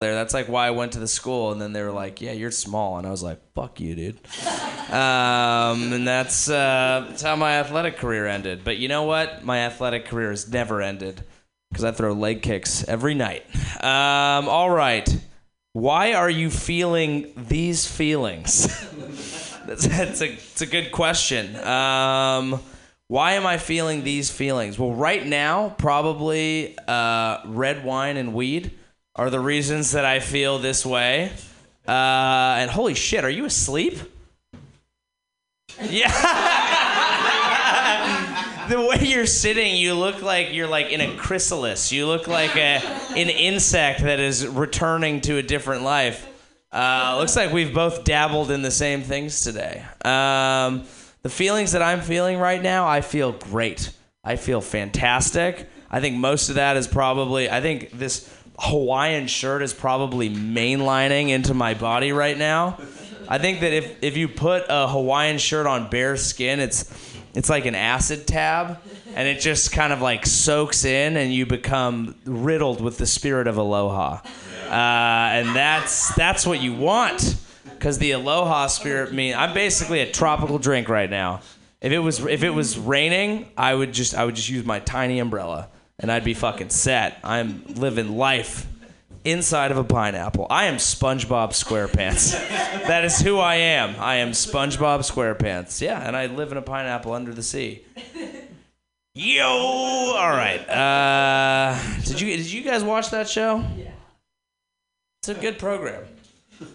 there. That's like why I went to the school. And then they were like, "Yeah, you're small," and I was like, "Fuck you, dude." um, and that's uh, that's how my athletic career ended. But you know what? My athletic career has never ended because I throw leg kicks every night. Um, all right. Why are you feeling these feelings? that's, that's a, it's a good question. Um, why am I feeling these feelings? Well, right now, probably uh, red wine and weed are the reasons that I feel this way. Uh, and holy shit, are you asleep? Yeah. the way you're sitting, you look like you're like in a chrysalis. You look like a, an insect that is returning to a different life. Uh, looks like we've both dabbled in the same things today. Um, the feelings that I'm feeling right now, I feel great. I feel fantastic. I think most of that is probably, I think this Hawaiian shirt is probably mainlining into my body right now. I think that if, if you put a Hawaiian shirt on bare skin, it's it's like an acid tab, and it just kind of like soaks in, and you become riddled with the spirit of aloha, uh, and that's that's what you want, because the aloha spirit mean I'm basically a tropical drink right now. If it was if it was raining, I would just I would just use my tiny umbrella, and I'd be fucking set. I'm living life inside of a pineapple. I am SpongeBob SquarePants. that is who I am. I am SpongeBob SquarePants. Yeah, and I live in a pineapple under the sea. Yo! All right. Uh, did you did you guys watch that show? Yeah. It's a good program.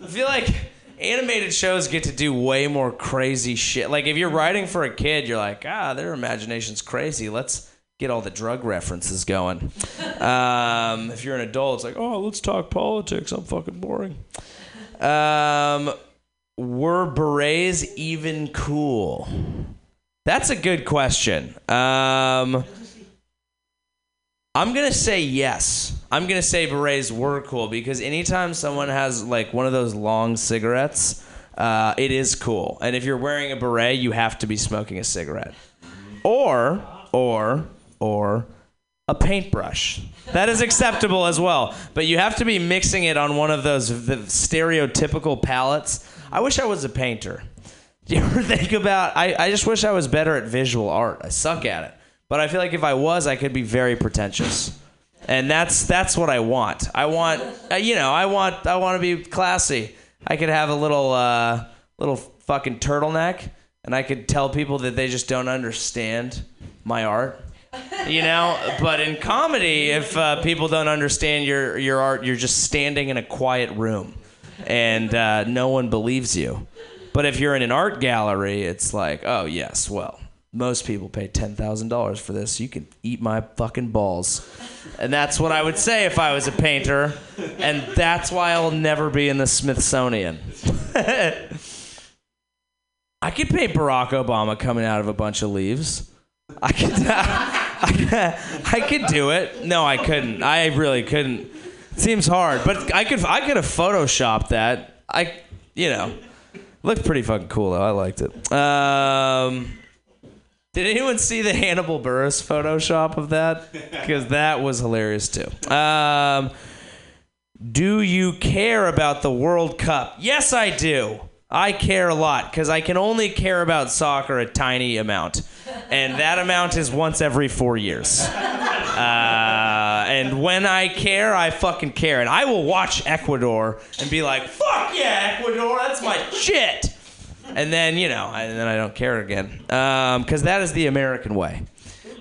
I feel like animated shows get to do way more crazy shit. Like if you're writing for a kid, you're like, ah, their imagination's crazy. Let's get all the drug references going. Um, if you're an adult, it's like, oh, let's talk politics. I'm fucking boring. Um, were berets even cool? That's a good question. Um, I'm gonna say yes. I'm gonna say berets were cool because anytime someone has like one of those long cigarettes, uh, it is cool. And if you're wearing a beret, you have to be smoking a cigarette, or or or a paintbrush. That is acceptable as well. But you have to be mixing it on one of those stereotypical palettes. I wish I was a painter. Do you ever think about I, I just wish I was better at visual art. I suck at it. But I feel like if I was, I could be very pretentious. And that's that's what I want. I want uh, you know, I want I want to be classy. I could have a little uh, little fucking turtleneck and I could tell people that they just don't understand my art you know but in comedy if uh, people don't understand your, your art you're just standing in a quiet room and uh, no one believes you. But if you're in an art gallery it's like oh yes well most people pay $10000 for this. You can eat my fucking balls. And that's what i would say if i was a painter. And that's why i'll never be in the smithsonian. I could paint barack obama coming out of a bunch of leaves. I could, I, could do it. No, I couldn't. I really couldn't. Seems hard, but I could. I could have photoshopped that. I, you know, looked pretty fucking cool though. I liked it. Um, did anyone see the Hannibal Buress Photoshop of that? Because that was hilarious too. Um, do you care about the World Cup? Yes, I do. I care a lot because I can only care about soccer a tiny amount, and that amount is once every four years. Uh, and when I care, I fucking care, and I will watch Ecuador and be like, "Fuck yeah, Ecuador, that's my shit." And then you know, and then I don't care again because um, that is the American way.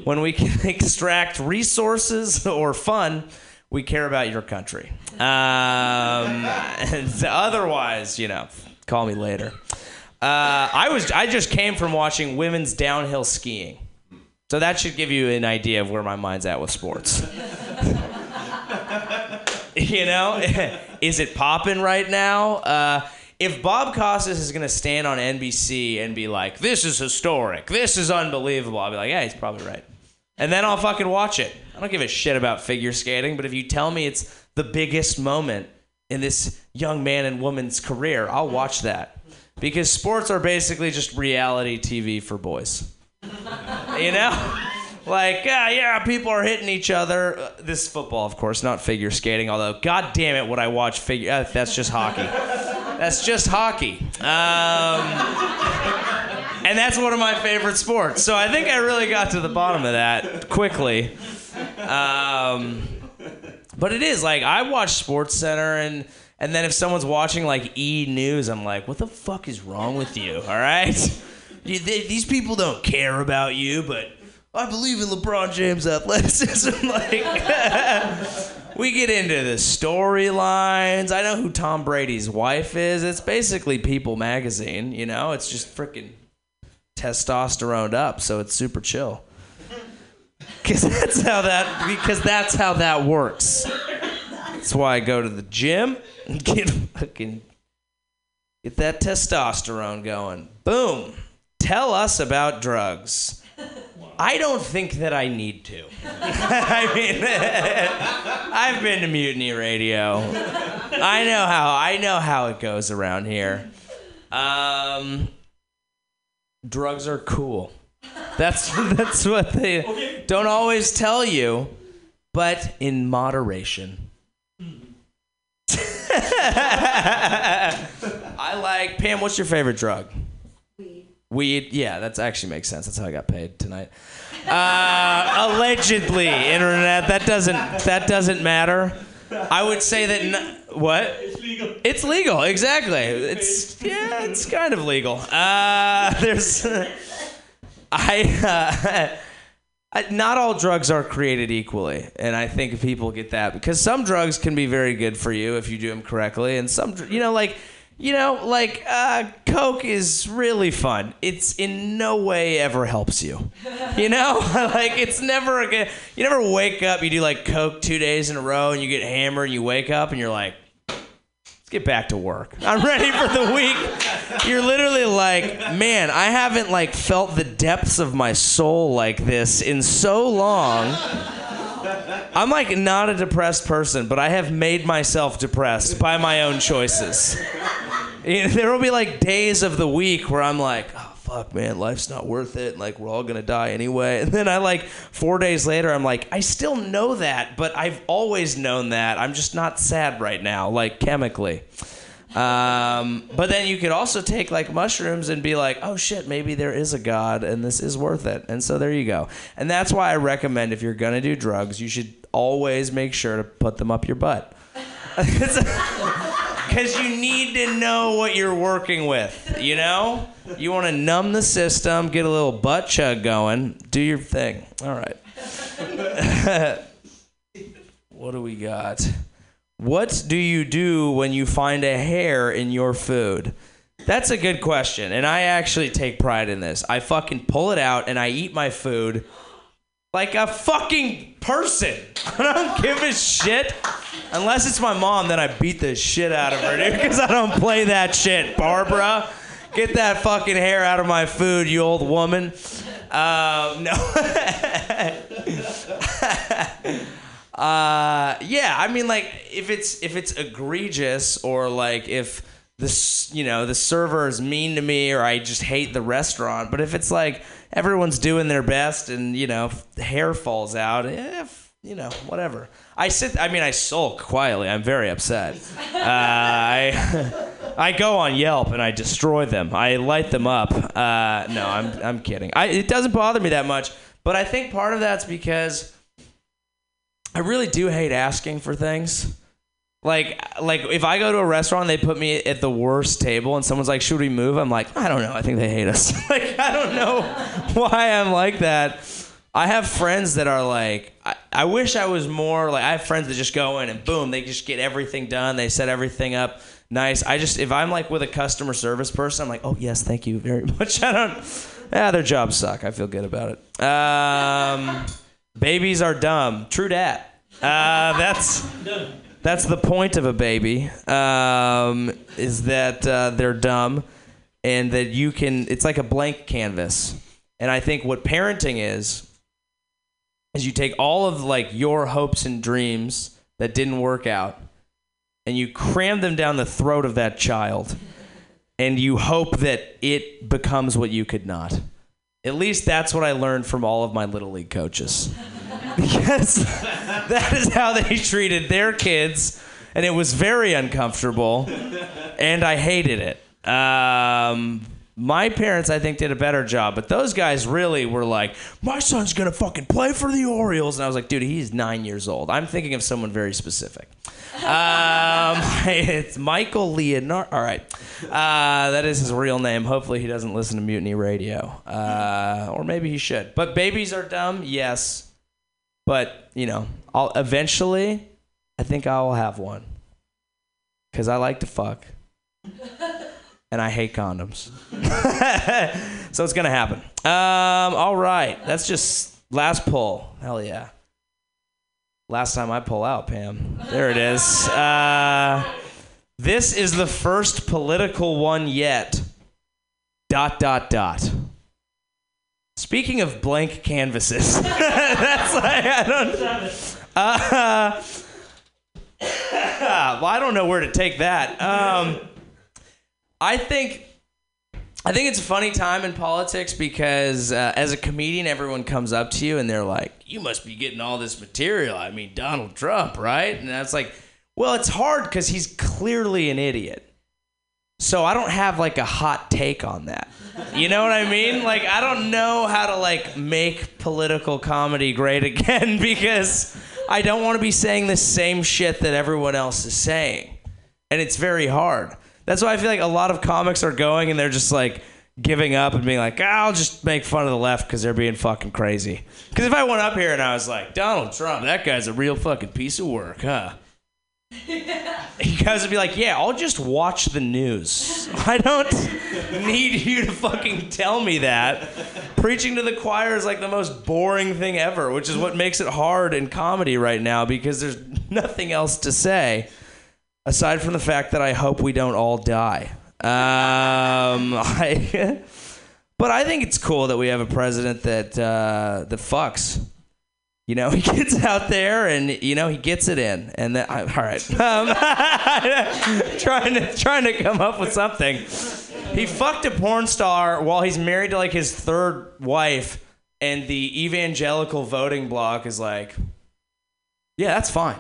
When we can extract resources or fun, we care about your country. Um, and otherwise, you know Call me later. Uh, I was I just came from watching women's downhill skiing, so that should give you an idea of where my mind's at with sports. you know, is it popping right now? Uh, if Bob Costas is gonna stand on NBC and be like, "This is historic, this is unbelievable," I'll be like, "Yeah, he's probably right," and then I'll fucking watch it. I don't give a shit about figure skating, but if you tell me it's the biggest moment in this young man and woman's career, I'll watch that. Because sports are basically just reality TV for boys. you know? like, yeah, yeah, people are hitting each other. Uh, this is football, of course, not figure skating. Although, god damn it, would I watch figure? Uh, that's just hockey. That's just hockey. Um, and that's one of my favorite sports. So I think I really got to the bottom of that quickly. Um, but it is like I watch Sports Center and. And then if someone's watching like E News, I'm like, what the fuck is wrong with you? All right? These people don't care about you, but I believe in LeBron James' athleticism. like, we get into the storylines. I know who Tom Brady's wife is. It's basically People Magazine. You know, it's just freaking testosterone up, so it's super chill. Because that's how that. Because that's how that works. That's why I go to the gym and get fucking get that testosterone going. Boom. Tell us about drugs. I don't think that I need to. I mean, I've been to Mutiny Radio. I know how I know how it goes around here. Um, drugs are cool. That's that's what they don't always tell you, but in moderation. I like Pam. What's your favorite drug? Weed, Weed. yeah, that actually makes sense. That's how I got paid tonight. Uh, allegedly, internet. That doesn't that doesn't matter. I would say that. N- what? It's legal. It's legal, exactly. It's yeah, it's kind of legal. Uh, there's, I, uh, not all drugs are created equally, and I think people get that because some drugs can be very good for you if you do them correctly, and some, you know, like you know, like uh, Coke is really fun. It's in no way ever helps you. You know, like it's never a good. You never wake up. You do like Coke two days in a row, and you get hammered, and you wake up, and you're like, get back to work. I'm ready for the week. You're literally like, man, I haven't like felt the depths of my soul like this in so long. I'm like not a depressed person, but I have made myself depressed by my own choices. There will be like days of the week where I'm like, fuck, man, life's not worth it. And, Like we're all gonna die anyway. And then I like four days later, I'm like, I still know that, but I've always known that. I'm just not sad right now, like chemically. Um, but then you could also take like mushrooms and be like, oh shit, maybe there is a God and this is worth it. And so there you go. And that's why I recommend if you're gonna do drugs, you should always make sure to put them up your butt. Because you need to know what you're working with, you know? You want to numb the system, get a little butt chug going, do your thing. All right. what do we got? What do you do when you find a hair in your food? That's a good question, and I actually take pride in this. I fucking pull it out and I eat my food like a fucking person. I don't give a shit. Unless it's my mom, then I beat the shit out of her, dude, because I don't play that shit. Barbara, get that fucking hair out of my food, you old woman. Um, no. uh, yeah, I mean, like, if it's if it's egregious or like if this, you know, the server is mean to me or I just hate the restaurant, but if it's like everyone's doing their best and you know hair falls out, eh, you know, whatever. I sit. I mean, I sulk quietly. I'm very upset. Uh, I I go on Yelp and I destroy them. I light them up. Uh, no, I'm I'm kidding. I, it doesn't bother me that much, but I think part of that's because I really do hate asking for things. Like like if I go to a restaurant, they put me at the worst table, and someone's like, "Should we move?" I'm like, I don't know. I think they hate us. like I don't know why I'm like that. I have friends that are like, I, I wish I was more like, I have friends that just go in and boom, they just get everything done. They set everything up nice. I just, if I'm like with a customer service person, I'm like, oh, yes, thank you very much. I don't, yeah, their jobs suck. I feel good about it. Um, babies are dumb. True dat. Uh, that's, that's the point of a baby, um, is that uh, they're dumb and that you can, it's like a blank canvas. And I think what parenting is, is you take all of like your hopes and dreams that didn't work out and you cram them down the throat of that child and you hope that it becomes what you could not At least that's what I learned from all of my little league coaches. Because that is how they treated their kids, and it was very uncomfortable, and I hated it. Um, my parents, I think, did a better job, but those guys really were like, "My son's gonna fucking play for the Orioles," and I was like, "Dude, he's nine years old." I'm thinking of someone very specific. Um, it's Michael Leonard. All right, uh, that is his real name. Hopefully, he doesn't listen to Mutiny Radio, uh, or maybe he should. But babies are dumb, yes. But you know, I'll eventually. I think I will have one because I like to fuck and I hate condoms. so it's gonna happen. Um, all right, that's just last pull. Hell yeah. Last time I pull out, Pam. There it is. Uh, this is the first political one yet. Dot dot dot. Speaking of blank canvases, that's like I don't. Uh, well, I don't know where to take that. Um, I think I think it's a funny time in politics because uh, as a comedian, everyone comes up to you and they're like, "You must be getting all this material." I mean, Donald Trump, right? And that's like, well, it's hard because he's clearly an idiot. So I don't have like a hot take on that. You know what I mean? Like I don't know how to like make political comedy great again because I don't want to be saying the same shit that everyone else is saying. And it's very hard. That's why I feel like a lot of comics are going and they're just like giving up and being like, oh, I'll just make fun of the left because they're being fucking crazy. Because if I went up here and I was like, Donald Trump, that guy's a real fucking piece of work, huh? You guys would be like, yeah, I'll just watch the news. I don't need you to fucking tell me that. Preaching to the choir is like the most boring thing ever, which is what makes it hard in comedy right now because there's nothing else to say aside from the fact that I hope we don't all die. Um, I, but I think it's cool that we have a president that uh, that fucks. You know, he gets out there and you know he gets it in, and then I, all right. Um, trying to trying to come up with something. He fucked a porn star while he's married to like his third wife, and the evangelical voting bloc is like, yeah, that's fine.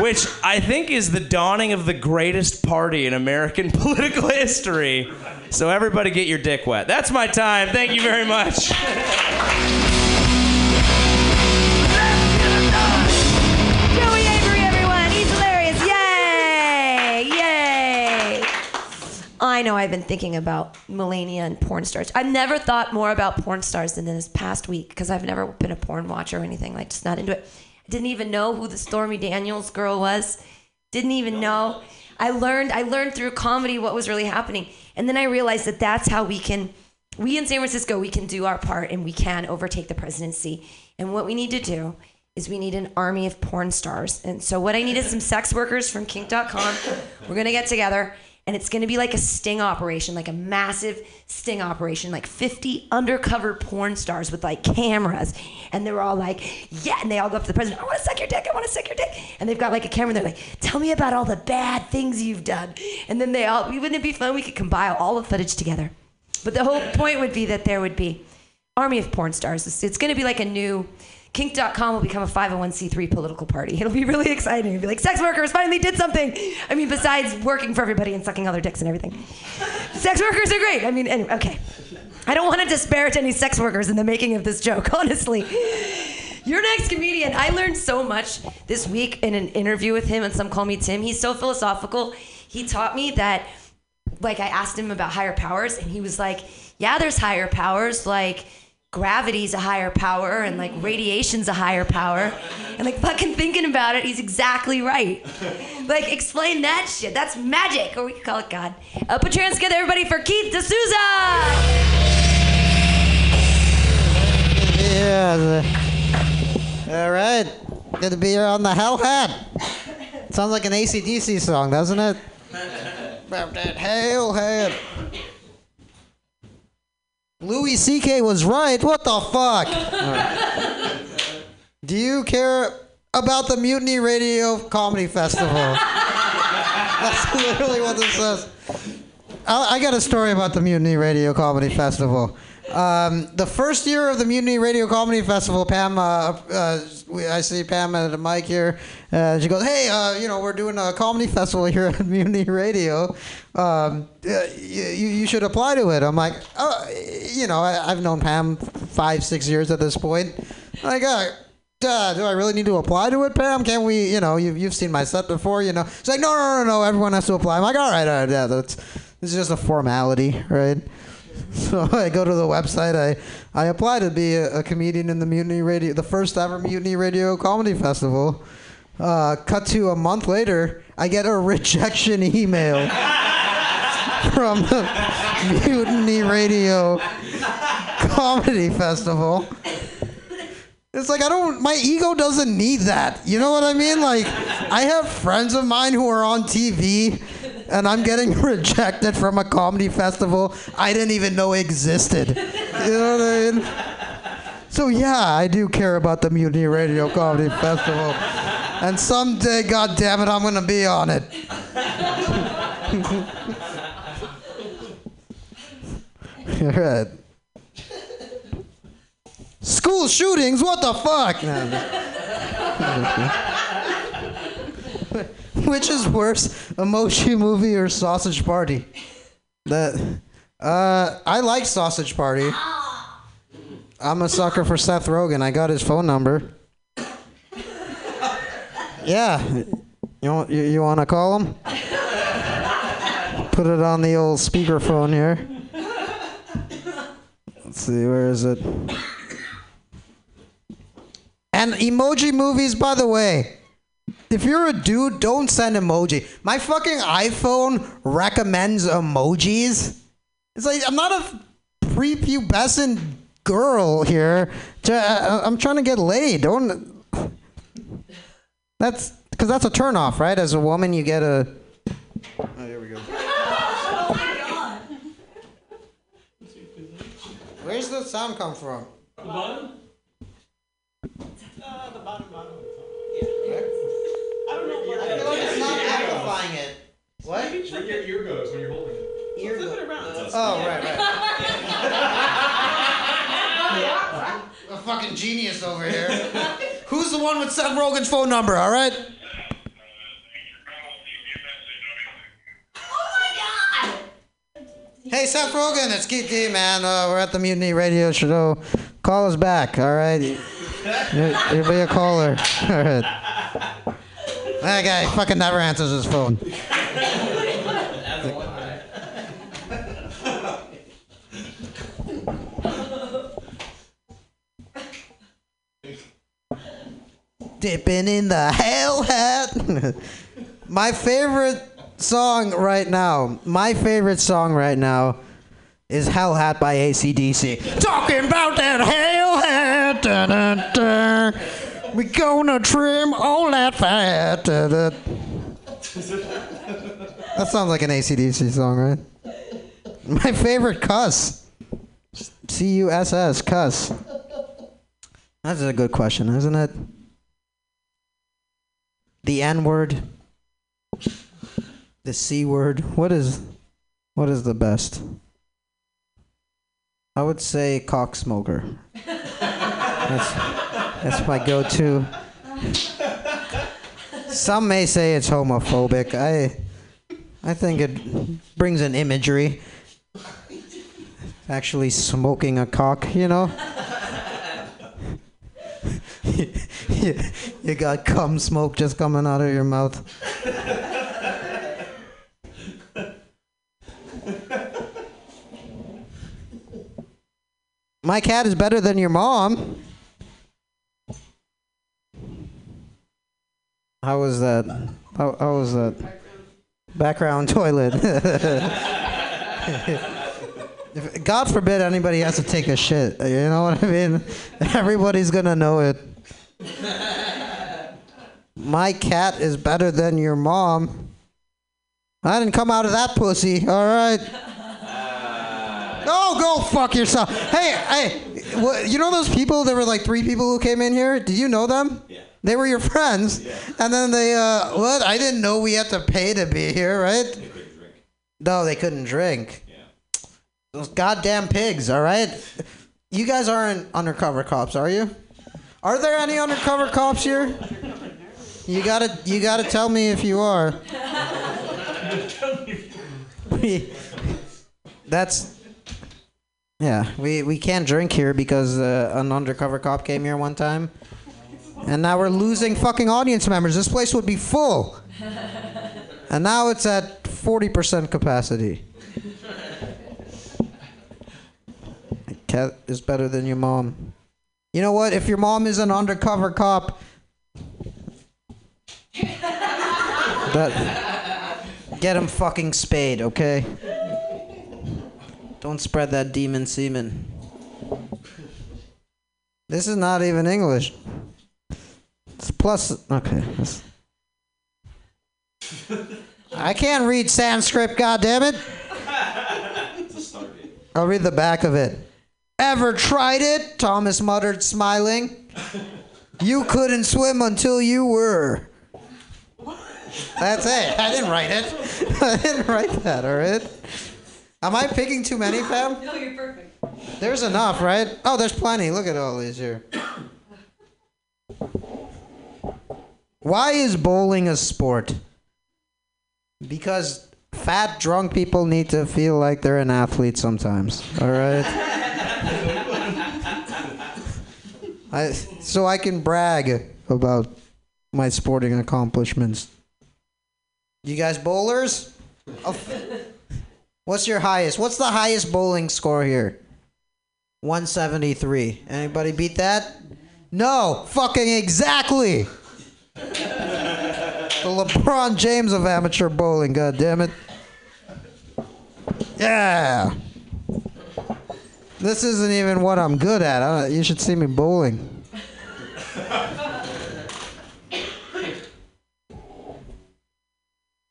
Which I think is the dawning of the greatest party in American political history. So everybody get your dick wet. That's my time. Thank you very much. I know I've been thinking about Melania and porn stars. I've never thought more about porn stars than this past week because I've never been a porn watcher or anything, like just not into it. I didn't even know who the Stormy Daniels girl was. Didn't even know. I learned I learned through comedy what was really happening. And then I realized that that's how we can we in San Francisco we can do our part and we can overtake the presidency. And what we need to do is we need an army of porn stars. And so what I need is some sex workers from kink.com. We're going to get together and it's going to be like a sting operation, like a massive sting operation, like 50 undercover porn stars with like cameras. And they're all like, yeah. And they all go up to the president, I want to suck your dick. I want to suck your dick. And they've got like a camera. And they're like, tell me about all the bad things you've done. And then they all, wouldn't it be fun? We could compile all the footage together. But the whole point would be that there would be army of porn stars. It's, it's going to be like a new, kink.com will become a 501c3 political party. It'll be really exciting. It'll be like, sex workers finally did something. I mean, besides working for everybody and sucking all their dicks and everything. sex workers are great. I mean, anyway, okay. I don't want to disparage any sex workers in the making of this joke, honestly. Your next comedian, I learned so much this week in an interview with him and Some Call Me Tim. He's so philosophical. He taught me that, like, I asked him about higher powers, and he was like, yeah, there's higher powers, like, gravity's a higher power and like radiation's a higher power. And like fucking thinking about it, he's exactly right. Like explain that shit. That's magic, or we could call it God. Uh, put your hands together, everybody, for Keith D'Souza. Yeah. the- All right. Good to be here on the Hell Hat. Sounds like an ACDC song, doesn't it? About that Hellhead. Louis C.K. was right. What the fuck? Do you care about the Mutiny Radio Comedy Festival? That's literally what this says. I, I got a story about the Mutiny Radio Comedy Festival. Um, the first year of the Mutiny Radio Comedy Festival, Pam, uh, uh, I see Pam at the mic here. Uh, she goes, "Hey, uh, you know, we're doing a comedy festival here at Mutiny Radio. Um, uh, you, you should apply to it." I'm like, "Oh, you know, I, I've known Pam five, six years at this point. Like, uh, Duh, do I really need to apply to it, Pam? Can't we, you know, you've, you've seen my set before, you know? It's like, no, no, no, no, everyone has to apply. I'm like, all right, all right, yeah, that's, this is just a formality, right? So I go to the website, I, I apply to be a, a comedian in the Mutiny Radio, the first ever Mutiny Radio Comedy Festival. Uh, cut to a month later, I get a rejection email from the Mutiny Radio Comedy Festival. It's like I don't. My ego doesn't need that. You know what I mean? Like, I have friends of mine who are on TV, and I'm getting rejected from a comedy festival I didn't even know existed. You know what I mean? So yeah, I do care about the Mutiny Radio Comedy Festival, and someday, God damn it, I'm gonna be on it. All right. School shootings? What the fuck? Which is worse, Emoji Movie or Sausage Party? That, uh, I like Sausage Party. I'm a sucker for Seth Rogen. I got his phone number. Yeah, you want you, you want to call him? Put it on the old speakerphone here. Let's see, where is it? And emoji movies, by the way. If you're a dude, don't send emoji. My fucking iPhone recommends emojis. It's like I'm not a prepubescent girl here. Uh, uh, I'm trying to get laid. Don't. That's because that's a turnoff, right? As a woman, you get a. Oh, here we go. Oh my god. Where's the sound come from? I feel like it's not amplifying it. What? Where your ear goes when you're holding it. Ear Flip it around. Oh, right, right. A fucking genius over here. Who's the one with Seth Rogen's phone number, all right? Hey, Seth Rogen, it's Keith D, man. Uh, we're at the Mutiny Radio Show. Call us back, all right? You- You'll be a caller. All right. That guy fucking never answers his phone. Dipping in the hell hat. my favorite song right now, my favorite song right now is Hell Hat by ACDC. Talking about that hell hat. We gonna trim all that fat. That sounds like an ACDC song, right? My favorite cuss. C U S S, cuss. That's a good question, isn't it? The N word. The C word. What is what is the best? I would say cock smoker. That's that's my go-to. Some may say it's homophobic. I I think it brings an imagery. Actually smoking a cock, you know? you, you got cum smoke just coming out of your mouth. My cat is better than your mom. How was that? How, how was that? Background toilet. God forbid anybody has to take a shit. You know what I mean? Everybody's gonna know it. My cat is better than your mom. I didn't come out of that pussy. All right. Oh, go fuck yourself. Hey, hey, you know those people? There were like three people who came in here. Did you know them? Yeah. They were your friends. Yeah. And then they, uh, what? I didn't know we had to pay to be here, right? They couldn't drink. No, they couldn't drink. Yeah. Those goddamn pigs, all right? You guys aren't undercover cops, are you? Are there any undercover cops here? You gotta, you gotta tell me if you are. We- That's, yeah. We we can't drink here because uh, an undercover cop came here one time, and now we're losing fucking audience members. This place would be full, and now it's at forty percent capacity. Cat is better than your mom. You know what? If your mom is an undercover cop, that get him fucking spayed, okay? Don't spread that demon semen. This is not even English. It's plus. Okay. I can't read Sanskrit, goddammit. I'll read the back of it. Ever tried it? Thomas muttered, smiling. You couldn't swim until you were. That's it. I didn't write it. I didn't write that, alright? Am I picking too many, Pam? No, you're perfect. There's enough, right? Oh, there's plenty. Look at all these here. Why is bowling a sport? Because fat, drunk people need to feel like they're an athlete sometimes. All right. I, so I can brag about my sporting accomplishments. You guys bowlers? Oh, What's your highest? What's the highest bowling score here? 173. Anybody beat that? No, fucking exactly. The LeBron James of amateur bowling, god damn it. Yeah. This isn't even what I'm good at. You should see me bowling.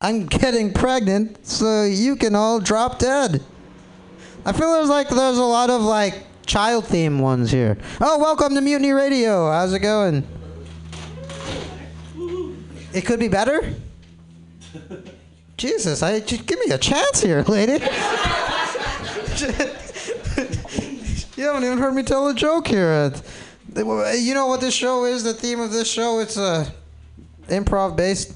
I'm getting pregnant, so you can all drop dead. I feel there's like there's a lot of like child theme ones here. Oh, welcome to Mutiny Radio. How's it going? It could be better. Jesus, I just give me a chance here, lady. you haven't even heard me tell a joke here. You know what this show is? The theme of this show it's uh, improv based.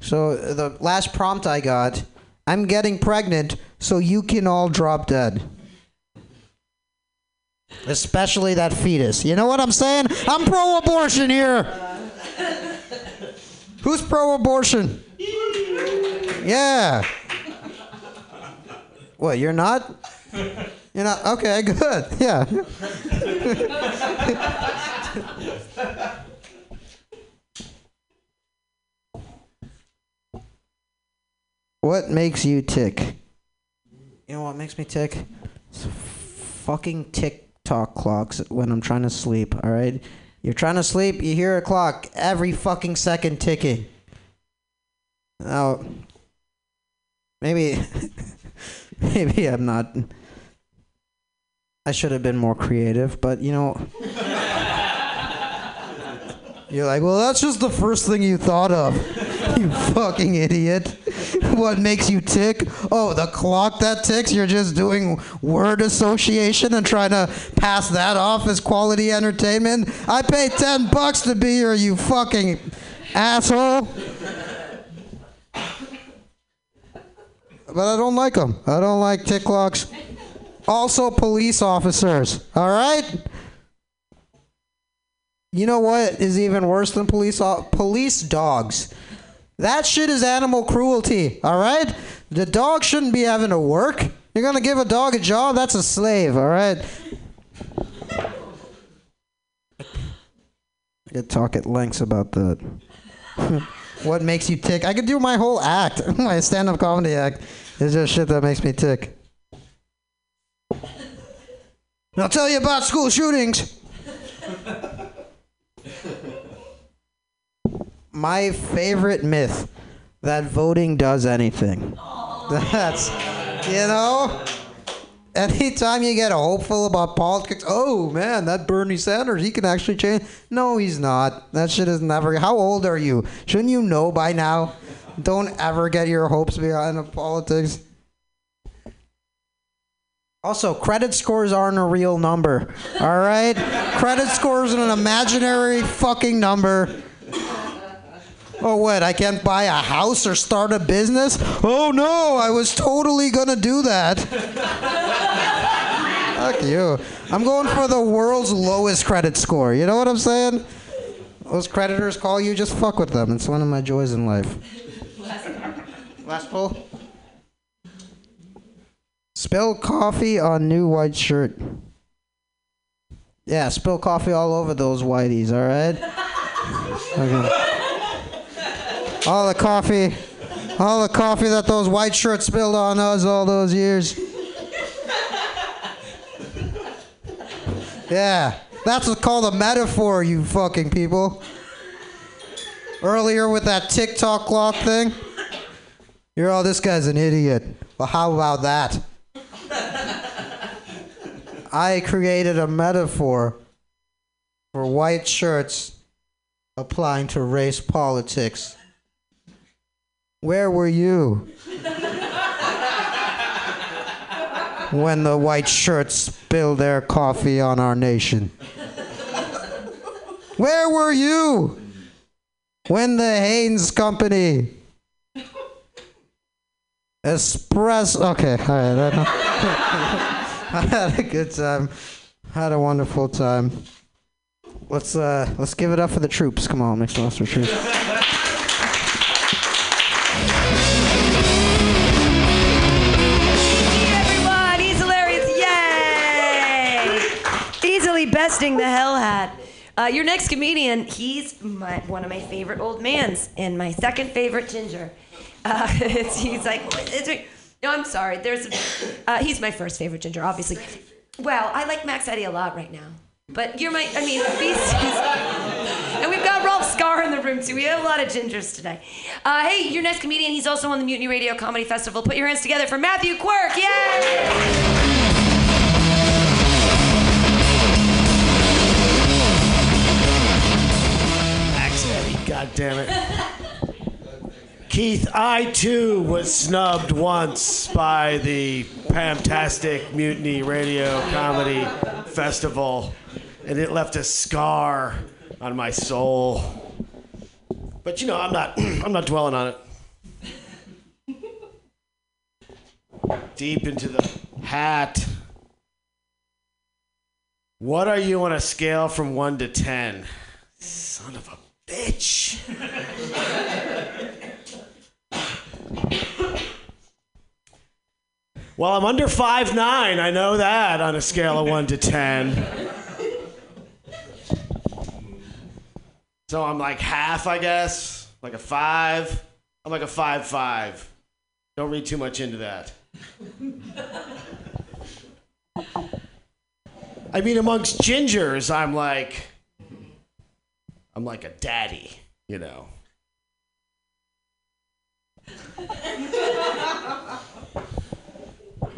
So the last prompt I got, I'm getting pregnant, so you can all drop dead. Especially that fetus. You know what I'm saying? I'm pro abortion here. Who's pro abortion? Yeah. What, you're not? You're not? Okay, good. Yeah. What makes you tick? You know what makes me tick? It's fucking tick-tock clocks when I'm trying to sleep, alright? You're trying to sleep, you hear a clock every fucking second ticking. Now, maybe, maybe I'm not. I should have been more creative, but you know. You're like, well, that's just the first thing you thought of. you fucking idiot. What makes you tick? Oh, the clock that ticks? You're just doing word association and trying to pass that off as quality entertainment? I pay 10 bucks to be here, you fucking asshole. But I don't like them. I don't like tick clocks. Also, police officers. All right? You know what is even worse than police police dogs? That shit is animal cruelty, all right? The dog shouldn't be having to work. You're going to give a dog a job? That's a slave, all right? I could talk at lengths about that. what makes you tick? I could do my whole act, my stand up comedy act. It's just shit that makes me tick. I'll tell you about school shootings. My favorite myth that voting does anything. That's, you know, anytime you get hopeful about politics, oh man, that Bernie Sanders, he can actually change. No, he's not. That shit is never. How old are you? Shouldn't you know by now? Don't ever get your hopes behind politics. Also, credit scores aren't a real number. All right? credit scores are an imaginary fucking number. Oh, what? I can't buy a house or start a business? Oh, no, I was totally gonna do that. Fuck you. I'm going for the world's lowest credit score. You know what I'm saying? Those creditors call you, just fuck with them. It's one of my joys in life. Last pull. Spill coffee on new white shirt. Yeah, spill coffee all over those whiteys, all right? Okay. All the coffee, all the coffee that those white shirts spilled on us all those years. Yeah, that's what's called a metaphor, you fucking people. Earlier with that tick-tock clock thing, you're all, this guy's an idiot. Well, how about that? I created a metaphor for white shirts applying to race politics. Where were you when the white shirts spilled their coffee on our nation? Where were you when the Hanes Company Espresso. Okay, all right. I had a good time. Had a wonderful time. Let's uh let's give it up for the troops. Come on, mixed monster troops. Besting the hell hat. Uh, your next comedian, he's my, one of my favorite old mans and my second favorite ginger. Uh, he's like, it's, no, I'm sorry. There's, uh, he's my first favorite ginger, obviously. Well, I like Max Eddie a lot right now. But you're my, I mean, and we've got Rolf Scar in the room too. We have a lot of gingers today. Uh, hey, your next comedian, he's also on the Mutiny Radio Comedy Festival. Put your hands together for Matthew Quirk. Yay! Damn it. Keith, I too was snubbed once by the Fantastic Mutiny Radio Comedy Festival, and it left a scar on my soul. But you know, I'm not I'm not dwelling on it. Deep into the hat. What are you on a scale from 1 to 10? Son of a bitch. well, I'm under five nine. I know that on a scale of 1 to 10. So I'm like half, I guess. Like a 5. I'm like a 5 5. Don't read too much into that. I mean, amongst gingers, I'm like. I'm like a daddy, you know.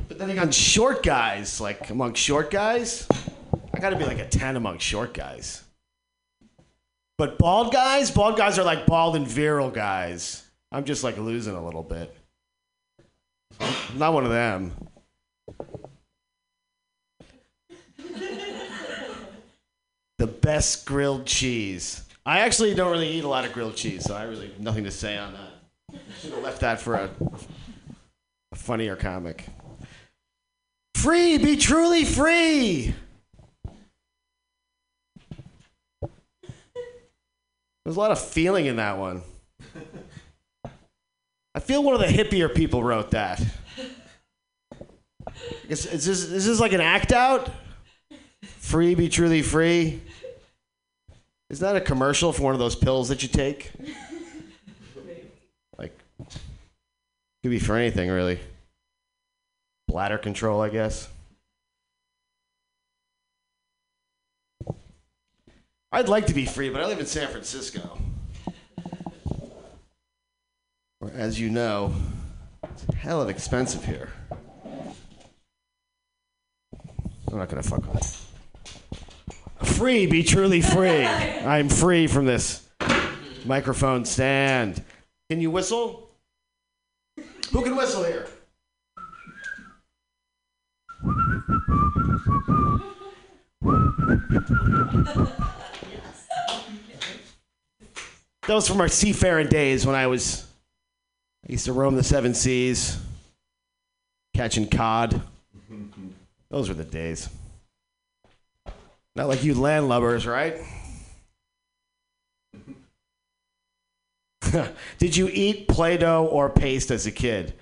but then on short guys, like among short guys, I gotta be like a 10 among short guys. But bald guys, bald guys are like bald and virile guys. I'm just like losing a little bit. I'm not one of them. the best grilled cheese. I actually don't really eat a lot of grilled cheese, so I really have nothing to say on that. Should have left that for a, a funnier comic. Free, be truly free. There's a lot of feeling in that one. I feel one of the hippier people wrote that. Is, is, this, is this like an act out? Free, be truly free. Is that a commercial for one of those pills that you take? Like, could be for anything really. Bladder control, I guess. I'd like to be free, but I live in San Francisco. Where, as you know, it's hell of expensive here. I'm not gonna fuck with it. Free, be truly free. I'm free from this microphone stand. Can you whistle? Who can whistle here? That was from our seafaring days when I was. I used to roam the seven seas, catching cod. Those were the days. Not like you landlubbers, right? Did you eat Play Doh or paste as a kid?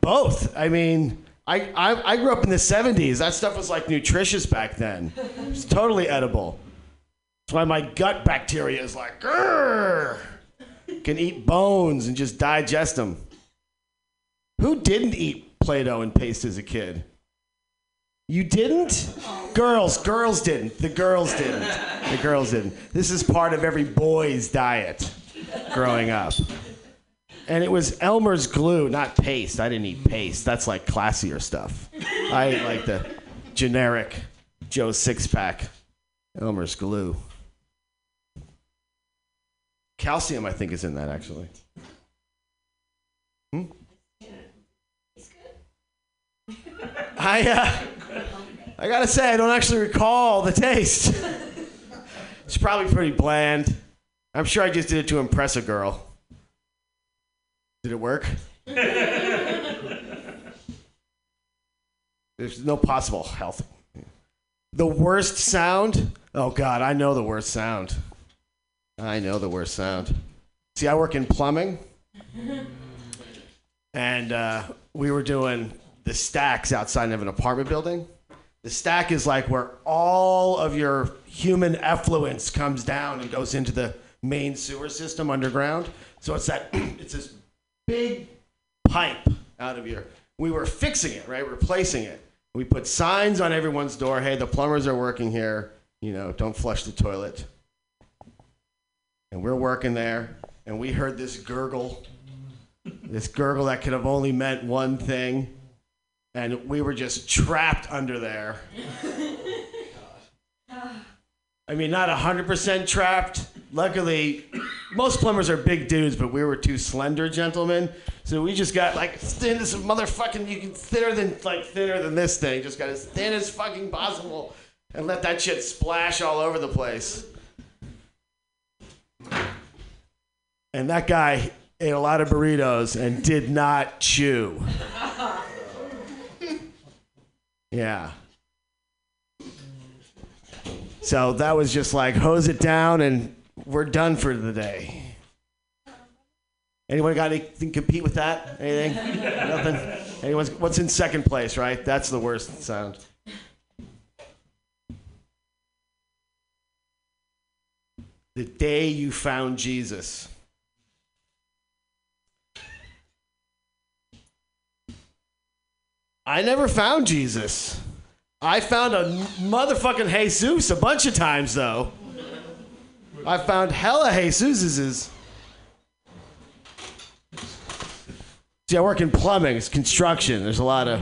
Both. I mean, I, I, I grew up in the 70s. That stuff was like nutritious back then. It's totally edible. That's why my gut bacteria is like, grrr. Can eat bones and just digest them. Who didn't eat Play Doh and paste as a kid? You didn't? Girls, girls didn't. The girls didn't. The girls didn't. This is part of every boy's diet growing up. And it was Elmer's glue, not paste. I didn't eat paste. That's like classier stuff. I ate like the generic Joe six pack Elmer's glue. Calcium, I think, is in that actually. Hmm? I, uh, I gotta say, I don't actually recall the taste. it's probably pretty bland. I'm sure I just did it to impress a girl. Did it work? There's no possible health. The worst sound? Oh, God, I know the worst sound. I know the worst sound. See, I work in plumbing, and uh, we were doing the stacks outside of an apartment building. The stack is like where all of your human effluence comes down and goes into the main sewer system underground. So it's that it's this big pipe out of your. We were fixing it, right? Replacing it. We put signs on everyone's door. Hey, the plumbers are working here. You know, don't flush the toilet. And we're working there, and we heard this gurgle. This gurgle that could have only meant one thing. And we were just trapped under there. I mean, not 100% trapped. Luckily, most plumbers are big dudes, but we were two slender gentlemen. So we just got like thin as motherfucking, you can thinner than, like thinner than this thing. Just got as thin as fucking possible and let that shit splash all over the place. And that guy ate a lot of burritos and did not chew. Yeah. So that was just like hose it down and we're done for the day. Anyone got anything compete with that? Anything? Nothing? Anyone's what's in second place, right? That's the worst sound. The day you found Jesus. I never found Jesus. I found a motherfucking Jesus a bunch of times, though. I found hella Jesuses. See, I work in plumbing, it's construction. There's a lot of.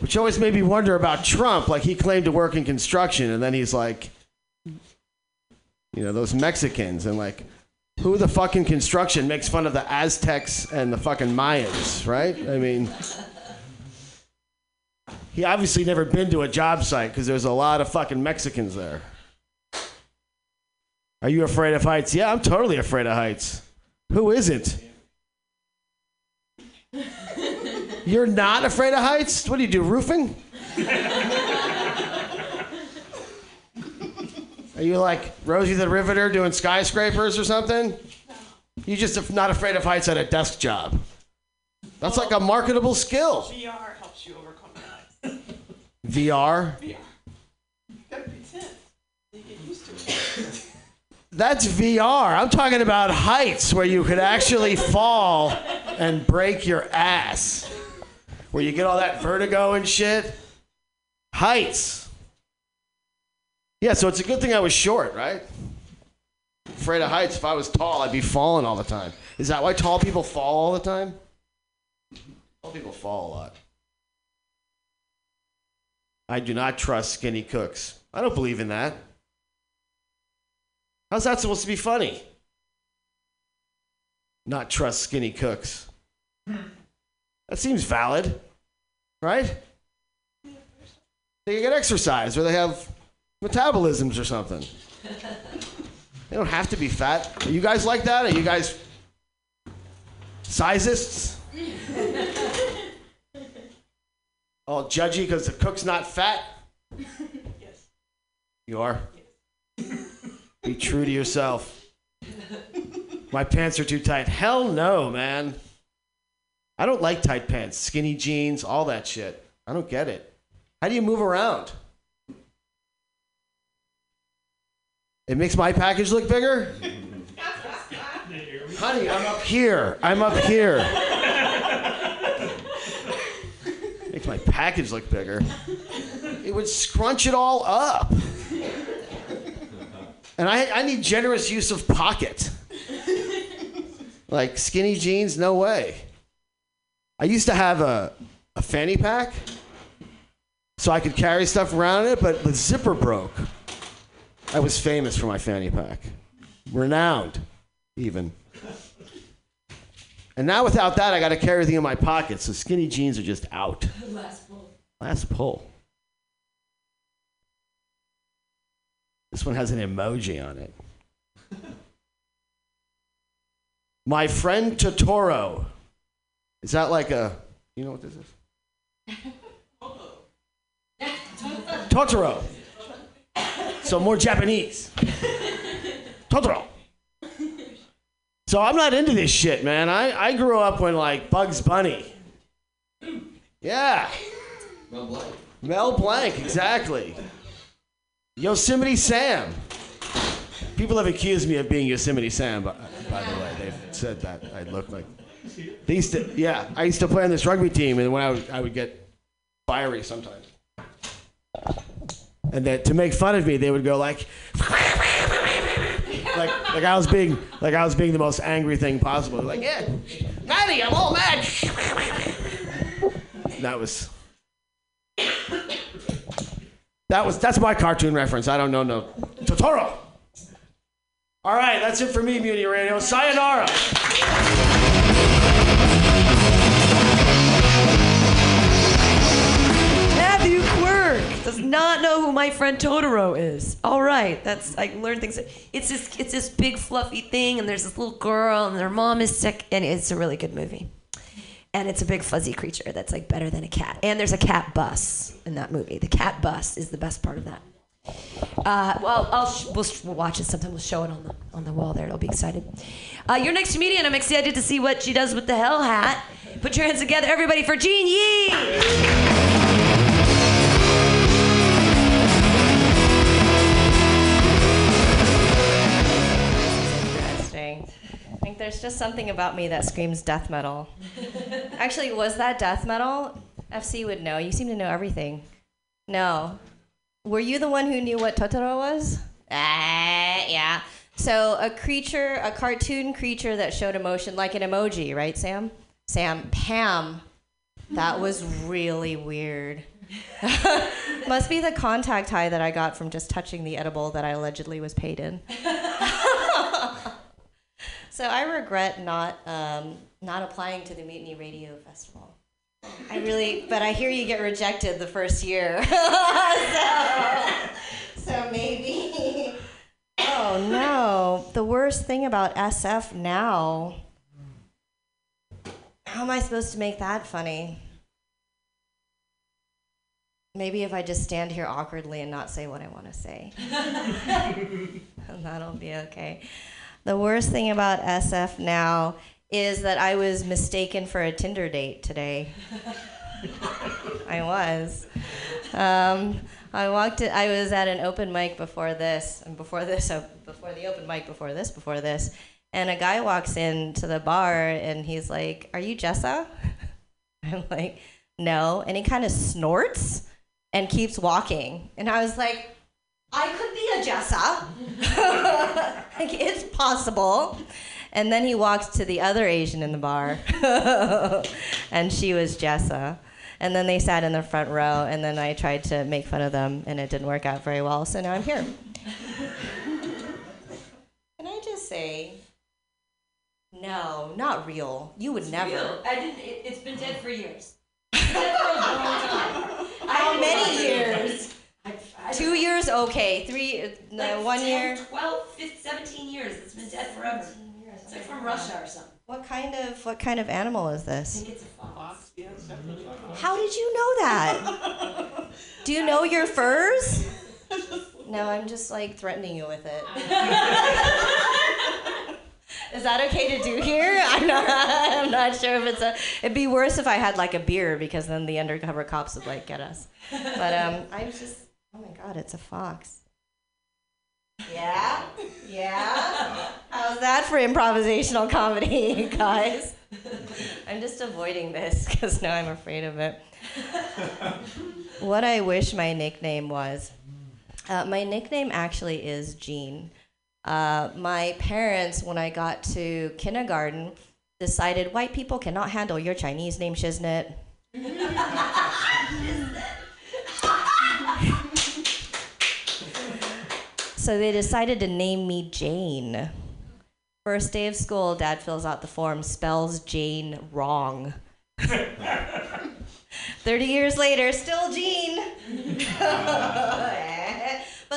Which always made me wonder about Trump. Like, he claimed to work in construction, and then he's like, you know, those Mexicans, and like, who the fucking construction makes fun of the Aztecs and the fucking Mayans, right? I mean, he obviously never been to a job site because there's a lot of fucking Mexicans there. Are you afraid of heights? Yeah, I'm totally afraid of heights. Who isn't? You're not afraid of heights? What do you do, roofing? Are you like Rosie the Riveter doing skyscrapers or something? You just not afraid of heights at a desk job. That's like a marketable skill. VR helps you overcome that. VR. VR. You gotta pretend. You get used to it. That's VR. I'm talking about heights where you could actually fall and break your ass. Where you get all that vertigo and shit. Heights. Yeah, so it's a good thing I was short, right? Afraid of heights. If I was tall, I'd be falling all the time. Is that why tall people fall all the time? Tall people fall a lot. I do not trust skinny cooks. I don't believe in that. How's that supposed to be funny? Not trust skinny cooks. That seems valid, right? They get exercise or they have metabolisms or something. They don't have to be fat. Are you guys like that? Are you guys sizists? All judgy because the cook's not fat? Yes. You are? Yes. Be true to yourself. My pants are too tight. Hell no, man. I don't like tight pants, skinny jeans, all that shit. I don't get it. How do you move around? It makes my package look bigger? Honey, I'm up here. I'm up here. makes my package look bigger. It would scrunch it all up. And I, I need generous use of pocket. Like skinny jeans, no way. I used to have a, a fanny pack so I could carry stuff around in it, but the zipper broke. I was famous for my fanny pack, renowned, even. And now without that, I got to carry everything in my pockets, so skinny jeans are just out. Last pull. Last pull. This one has an emoji on it. My friend Totoro. Is that like a. You know what this is? Totoro. So more Japanese. Totoro. So I'm not into this shit, man. I, I grew up when like Bugs Bunny. Yeah. Mel Blanc. Mel Blanc, exactly. Yosemite Sam. People have accused me of being Yosemite Sam, but, by the way, they've said that I look like. They used to, yeah, I used to play on this rugby team, and when I would, I would get fiery sometimes. And that to make fun of me, they would go like, like, like I was being, like I was being the most angry thing possible. Like, yeah, Maddie, I'm all mad. That was. That was that's my cartoon reference. I don't know no Totoro. All right, that's it for me, Mutiny Radio. Sayonara. Does not know who my friend Totoro is. All right, that's I learned things. It's this it's this big fluffy thing, and there's this little girl, and their mom is sick, and it's a really good movie. And it's a big fuzzy creature that's like better than a cat. And there's a cat bus in that movie. The cat bus is the best part of that. Uh, well, I'll sh- we'll, sh- we'll watch it sometime. We'll show it on the on the wall there. It'll be excited. Uh, your next comedian, I'm excited to see what she does with the hell hat. Put your hands together, everybody, for Jean Yee. There's just something about me that screams death metal. Actually, was that death metal? FC would know. You seem to know everything. No. Were you the one who knew what Totoro was? Ah, yeah. So a creature, a cartoon creature that showed emotion, like an emoji, right, Sam? Sam, Pam. That was really weird. Must be the contact high that I got from just touching the edible that I allegedly was paid in. So I regret not um, not applying to the Mutiny Radio Festival. I really, but I hear you get rejected the first year. so, so maybe. Oh no! The worst thing about SF now. How am I supposed to make that funny? Maybe if I just stand here awkwardly and not say what I want to say. that'll be okay. The worst thing about SF now is that I was mistaken for a Tinder date today. I was. Um, I walked. I was at an open mic before this, and before this, uh, before the open mic, before this, before this, and a guy walks into the bar and he's like, "Are you Jessa?" I'm like, "No," and he kind of snorts and keeps walking, and I was like. I could be a Jessa. like, it's possible. And then he walks to the other Asian in the bar, and she was Jessa. And then they sat in the front row, and then I tried to make fun of them, and it didn't work out very well, so now I'm here. Can I just say, no, not real. You would never. I didn't. It, it's been dead for years. How many years? Two years, okay. Three, uh, no, Like one 10, year. 12, 15, 17 years. It's been dead forever. Years, It's like from Russia or something. What kind of what kind of animal is I this? think it's a fox. Yeah, it's definitely fox. How did you know that? Do you know your furs? No, I'm just like threatening you with it. Is that okay to do here? I'm not. I'm not sure if it's a. It'd be worse if I had like a beer because then the undercover cops would like get us. But um, I was just. Oh my god, it's a fox. Yeah, yeah. How's that for improvisational comedy, guys? I'm just avoiding this because now I'm afraid of it. what I wish my nickname was. Uh, my nickname actually is Jean. Uh, my parents, when I got to kindergarten, decided white people cannot handle your Chinese name, Shiznit. So they decided to name me Jane. First day of school, dad fills out the form, spells Jane wrong. 30 years later, still Jean. but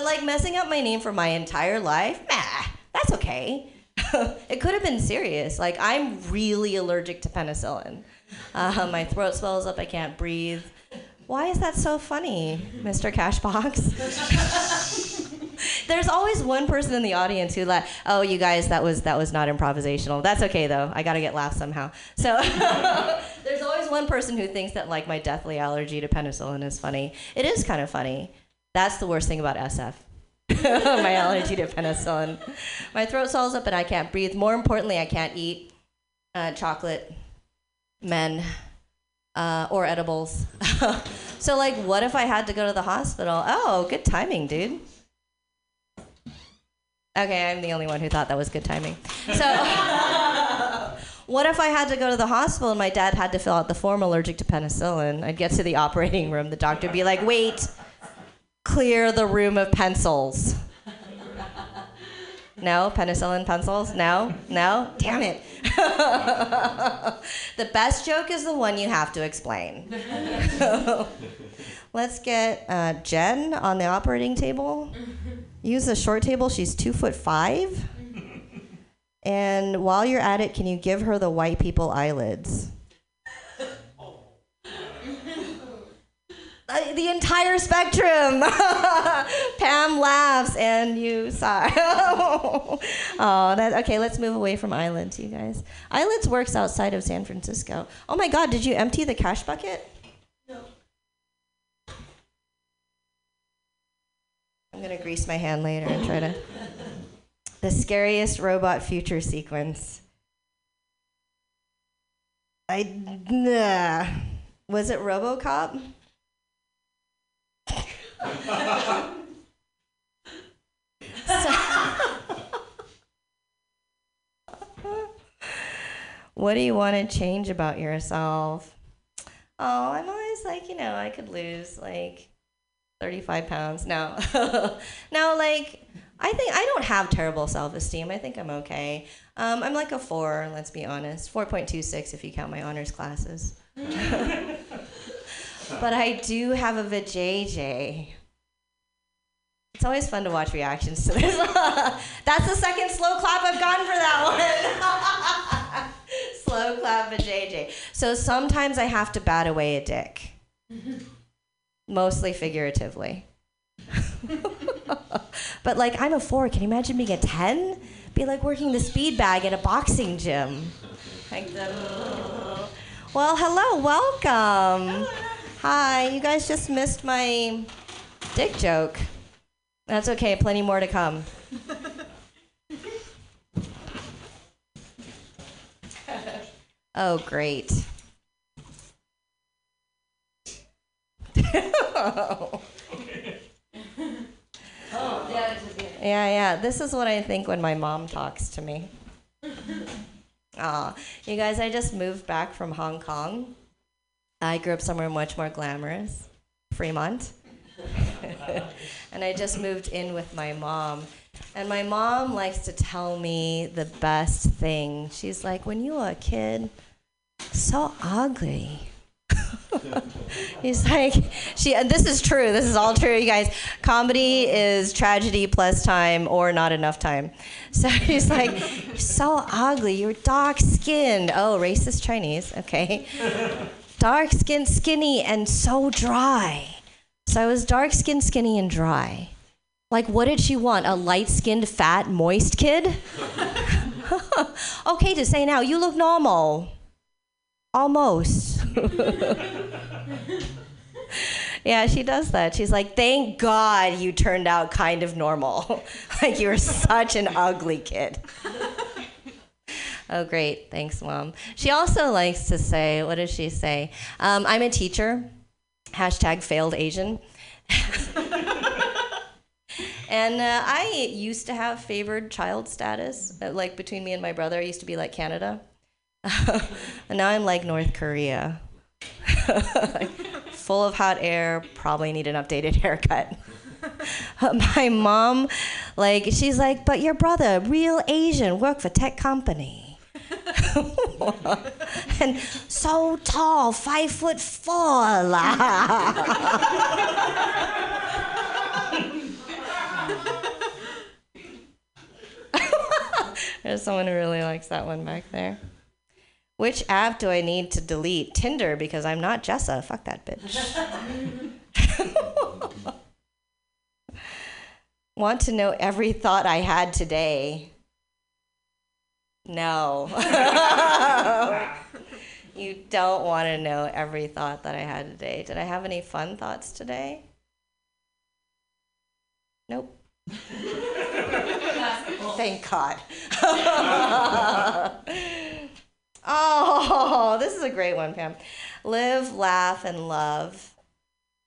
like messing up my name for my entire life, nah, that's okay. it could have been serious. Like, I'm really allergic to penicillin. Uh, my throat swells up, I can't breathe. Why is that so funny, Mr. Cashbox? There's always one person in the audience who like, oh, you guys, that was that was not improvisational. That's okay though. I gotta get laughs somehow. So there's always one person who thinks that like my deathly allergy to penicillin is funny. It is kind of funny. That's the worst thing about SF. my allergy to penicillin. My throat swells up and I can't breathe. More importantly, I can't eat uh, chocolate, men, uh, or edibles. so like, what if I had to go to the hospital? Oh, good timing, dude. Okay, I'm the only one who thought that was good timing. So, what if I had to go to the hospital and my dad had to fill out the form allergic to penicillin? I'd get to the operating room, the doctor would be like, wait, clear the room of pencils. No, penicillin pencils? No? No? Damn it. the best joke is the one you have to explain. Let's get uh, Jen on the operating table. Use the short table. She's two foot five. And while you're at it, can you give her the white people eyelids? Uh, the entire spectrum. Pam laughs and you sigh. oh, that okay. Let's move away from eyelids, you guys. Eyelids works outside of San Francisco. Oh my God! Did you empty the cash bucket? I'm gonna grease my hand later and try to. the scariest robot future sequence. I. Nah. Was it Robocop? what do you want to change about yourself? Oh, I'm always like, you know, I could lose like 35 pounds. No. no, like, I think I don't have terrible self esteem. I think I'm okay. Um, I'm like a four, let's be honest. 4.26 if you count my honors classes. but I do have a vajayjay. It's always fun to watch reactions to this. That's the second slow clap I've gotten for that one. slow clap vajayjay. So sometimes I have to bat away a dick mostly figuratively. but like I'm a four. Can you imagine being a ten? Be like working the speed bag at a boxing gym. Well, hello, welcome. Hi, you guys just missed my dick joke. That's okay. Plenty more to come. oh, great. Yeah, yeah. This is what I think when my mom talks to me. Aw, you guys, I just moved back from Hong Kong. I grew up somewhere much more glamorous, Fremont. and I just moved in with my mom. And my mom likes to tell me the best thing. She's like, when you were a kid, so ugly. He's like, she. And this is true. This is all true, you guys. Comedy is tragedy plus time or not enough time. So he's like, you're so ugly. You're dark skinned. Oh, racist Chinese. Okay. Dark skinned, skinny, and so dry. So I was dark skinned, skinny, and dry. Like, what did she want? A light skinned, fat, moist kid? okay to say now, you look normal. Almost. yeah, she does that. She's like, thank God you turned out kind of normal. like, you were such an ugly kid. oh, great. Thanks, Mom. She also likes to say, what does she say? Um, I'm a teacher. Hashtag failed Asian. And uh, I used to have favored child status, uh, like between me and my brother. I used to be like Canada. and now I'm like North Korea. Full of hot air, probably need an updated haircut. my mom, like, she's like, but your brother, real Asian, work for tech company. and so tall, five foot four. There's someone who really likes that one back there. Which app do I need to delete? Tinder, because I'm not Jessa. Fuck that bitch. Want to know every thought I had today? No. you don't want to know every thought that I had today. Did I have any fun thoughts today? Nope. Thank God. Oh, this is a great one, Pam. Live, laugh, and love.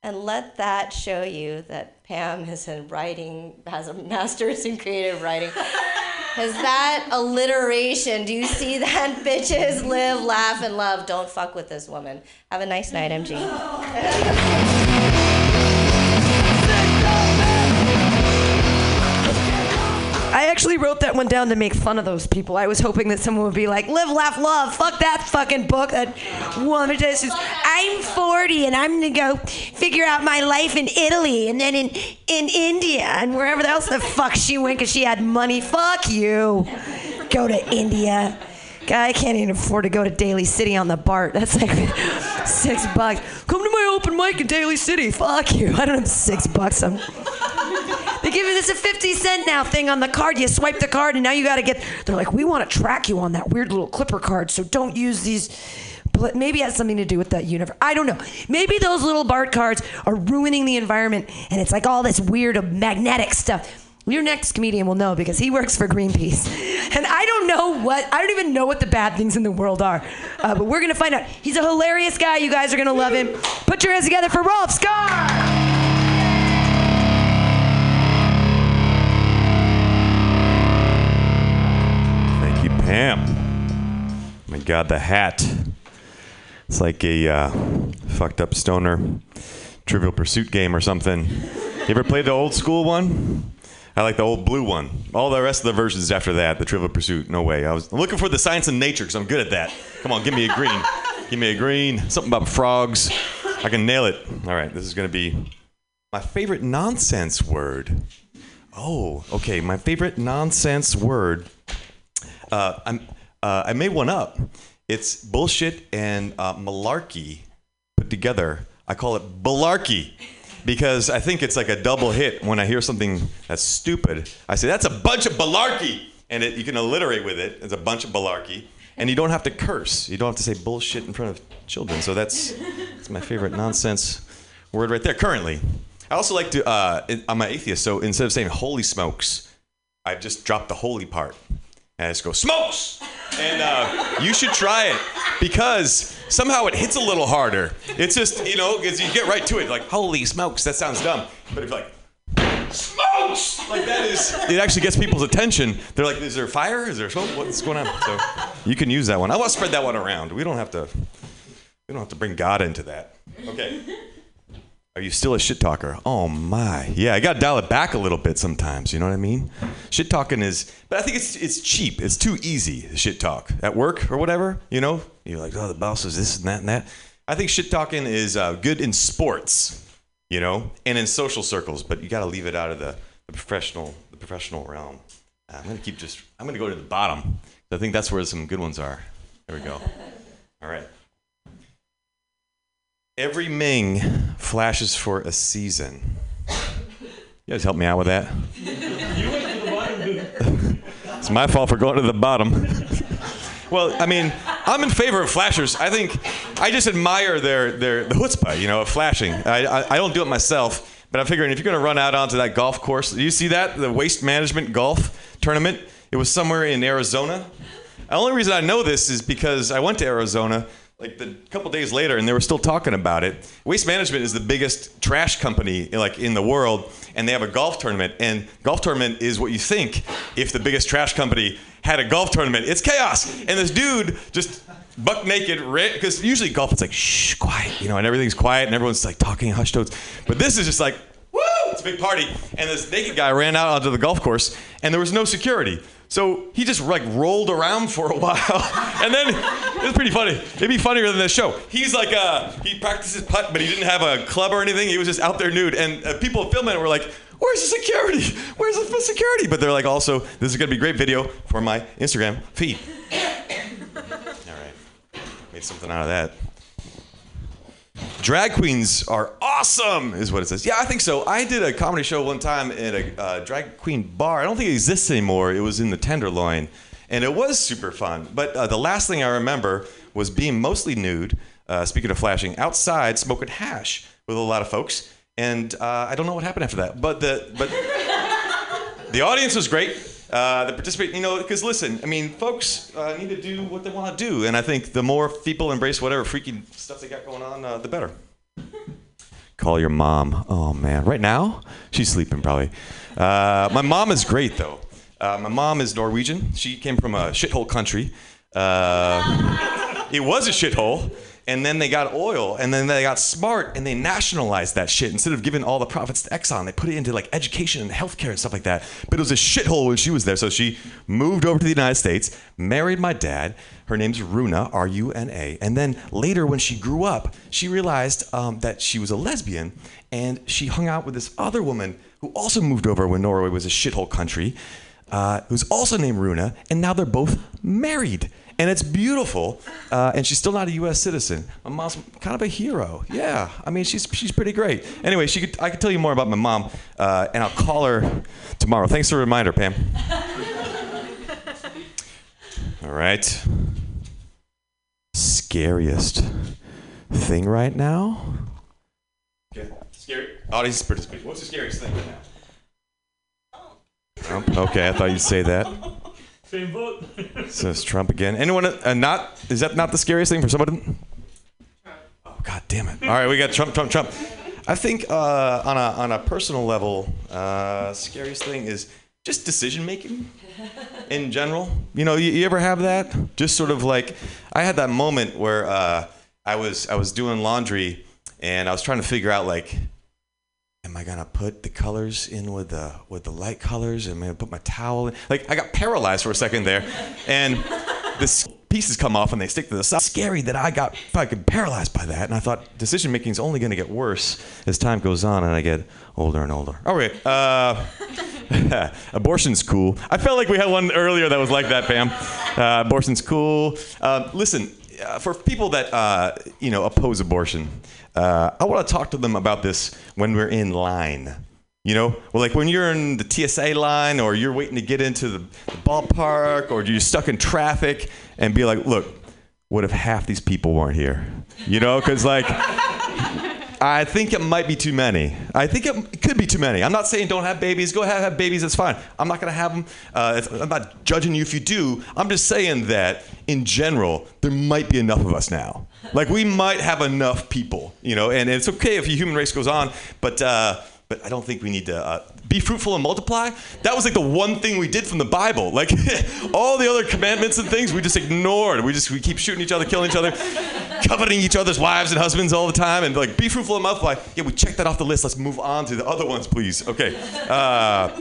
And let that show you that Pam is in writing, has a master's in creative writing. Is that alliteration? Do you see that, bitches? Live, laugh, and love. Don't fuck with this woman. Have a nice night, MG. I actually wrote that one down to make fun of those people. I was hoping that someone would be like, live, laugh, love. Fuck that fucking book. That woman just says, I'm 40 and I'm gonna go figure out my life in Italy and then in, in India and wherever else the fuck she went because she had money. Fuck you. Go to India. Guy can't even afford to go to Daly City on the BART. That's like six bucks. Come to my open mic in Daly City. Fuck you. I don't have six bucks. I'm they give you this a 50 cent now thing on the card. You swipe the card and now you got to get, they're like, we want to track you on that weird little clipper card, so don't use these. Maybe it has something to do with that universe. I don't know. Maybe those little BART cards are ruining the environment and it's like all this weird magnetic stuff. Your next comedian will know because he works for Greenpeace. And I don't know what, I don't even know what the bad things in the world are. Uh, but we're going to find out. He's a hilarious guy. You guys are going to love him. Put your hands together for Rolf Scar! You, Pam. My God, the hat. It's like a uh, fucked up stoner Trivial Pursuit game or something. You ever played the old school one? I like the old blue one. All the rest of the versions after that, the Trivial Pursuit, no way. I was looking for the science and nature because I'm good at that. Come on, give me a green. give me a green. Something about frogs. I can nail it. All right, this is going to be my favorite nonsense word. Oh, okay. My favorite nonsense word. Uh, I'm, uh, I made one up. It's bullshit and uh, malarkey put together. I call it balarkey because I think it's like a double hit when I hear something that's stupid. I say, that's a bunch of balarkey. And it, you can alliterate with it. It's a bunch of balarkey. And you don't have to curse. You don't have to say bullshit in front of children. So that's, that's my favorite nonsense word right there currently. I also like to, uh, I'm an atheist, so instead of saying holy smokes, I've just dropped the holy part. And I just go, smokes! And uh, you should try it because somehow it hits a little harder. It's just, you know, because you get right to it, like, holy smokes, that sounds dumb. But if like, smokes! Like that is, it actually gets people's attention. They're like, is there fire? Is there smoke? What's going on? So you can use that one. I want to spread that one around. We don't have to, we don't have to bring God into that. Okay. Are you still a shit talker? Oh my. Yeah, I got to dial it back a little bit sometimes, you know what I mean? Shit talking is but I think it's it's cheap. It's too easy, shit talk. At work or whatever, you know? You're like, "Oh, the boss is this and that and that." I think shit talking is uh, good in sports, you know, and in social circles, but you got to leave it out of the, the professional the professional realm. I'm gonna keep just. I'm gonna go to the bottom. I think that's where some good ones are. There we go. All right. Every Ming flashes for a season. You guys help me out with that. You went to the bottom. it's my fault for going to the bottom. well, I mean, I'm in favor of flashers. I think I just admire their their the chutzpah, you know, of flashing. I, I, I don't do it myself, but I'm figuring if you're going to run out onto that golf course, do you see that the waste management golf tournament? It was somewhere in Arizona. The only reason I know this is because I went to Arizona like the couple days later and they were still talking about it waste management is the biggest trash company like in the world and they have a golf tournament. And golf tournament is what you think. If the biggest trash company had a golf tournament it's chaos. And this dude just buck naked because usually golf it's like shh quiet you know and everything's quiet and everyone's like talking hushed tones but this is just like woo it's a big party. And this naked guy ran out onto the golf course and there was no security so he just like rolled around for a while, and then it was pretty funny. It'd be funnier than this show. He's like, uh, he practices putt, but he didn't have a club or anything. He was just out there nude, and uh, people filming it were like, "Where's the security? Where's the security?" But they're like, also, this is gonna be great video for my Instagram feed. All right, made something out of that. Drag queens are awesome, is what it says. Yeah, I think so. I did a comedy show one time at a uh, drag queen bar. I don't think it exists anymore. It was in the Tenderloin, and it was super fun. But uh, the last thing I remember was being mostly nude. Uh, speaking of flashing, outside smoking hash with a lot of folks, and uh, I don't know what happened after that. But the but the audience was great. Uh, the participate, you know, because listen, I mean, folks uh, need to do what they want to do, and I think the more people embrace whatever freaky stuff they got going on, uh, the better. Call your mom. Oh man, right now she's sleeping probably. Uh, my mom is great though. Uh, my mom is Norwegian. She came from a shithole country. It was a shithole and then they got oil, and then they got smart, and they nationalized that shit. Instead of giving all the profits to Exxon, they put it into like education and healthcare and stuff like that. But it was a shithole when she was there, so she moved over to the United States, married my dad. Her name's Runa, R-U-N-A, and then later when she grew up, she realized um, that she was a lesbian, and she hung out with this other woman who also moved over when Norway was a shithole country, uh, who's also named Runa, and now they're both married and it's beautiful. Uh, and she's still not a U.S. citizen. My mom's kind of a hero. Yeah, I mean, she's she's pretty great. Anyway, she could, I could tell you more about my mom, uh, and I'll call her tomorrow. Thanks for the reminder, Pam. All right. Scariest thing right now? Okay. Scary. Audience participation. What's the scariest thing right now? Trump. Okay, I thought you'd say that. Same vote. Says Trump again. Anyone? Uh, not? Is that not the scariest thing for somebody? Oh God damn it! All right, we got Trump, Trump, Trump. I think uh, on a on a personal level, uh, scariest thing is just decision making in general. You know, you, you, ever have that? Just sort of like I had that moment where uh, I was I was doing laundry and I was trying to figure out like am I gonna put the colors in with the with the light colors? Am I gonna put my towel in? Like I got paralyzed for a second there, and the pieces come off and they stick to the side. Scary that I got fucking paralyzed by that, and I thought decision making is only gonna get worse as time goes on and I get older and older. All right, uh, abortion's cool. I felt like we had one earlier that was like that, Pam. Uh, abortion's cool. Uh, listen, uh, for people that uh, you know oppose abortion, uh, I want to talk to them about this when we're in line. You know, well, like when you're in the TSA line or you're waiting to get into the, the ballpark or you're stuck in traffic and be like, look, what if half these people weren't here? You know, because like I think it might be too many. I think it could be too many. I'm not saying don't have babies. Go ahead, have babies. It's fine. I'm not going to have them. Uh, I'm not judging you if you do. I'm just saying that in general, there might be enough of us now. Like we might have enough people, you know, and it's okay if the human race goes on, but. Uh, but I don't think we need to uh, be fruitful and multiply. That was like the one thing we did from the Bible. Like all the other commandments and things, we just ignored. We just we keep shooting each other, killing each other, coveting each other's wives and husbands all the time, and like be fruitful and multiply. Yeah, we checked that off the list. Let's move on to the other ones, please. Okay. Uh,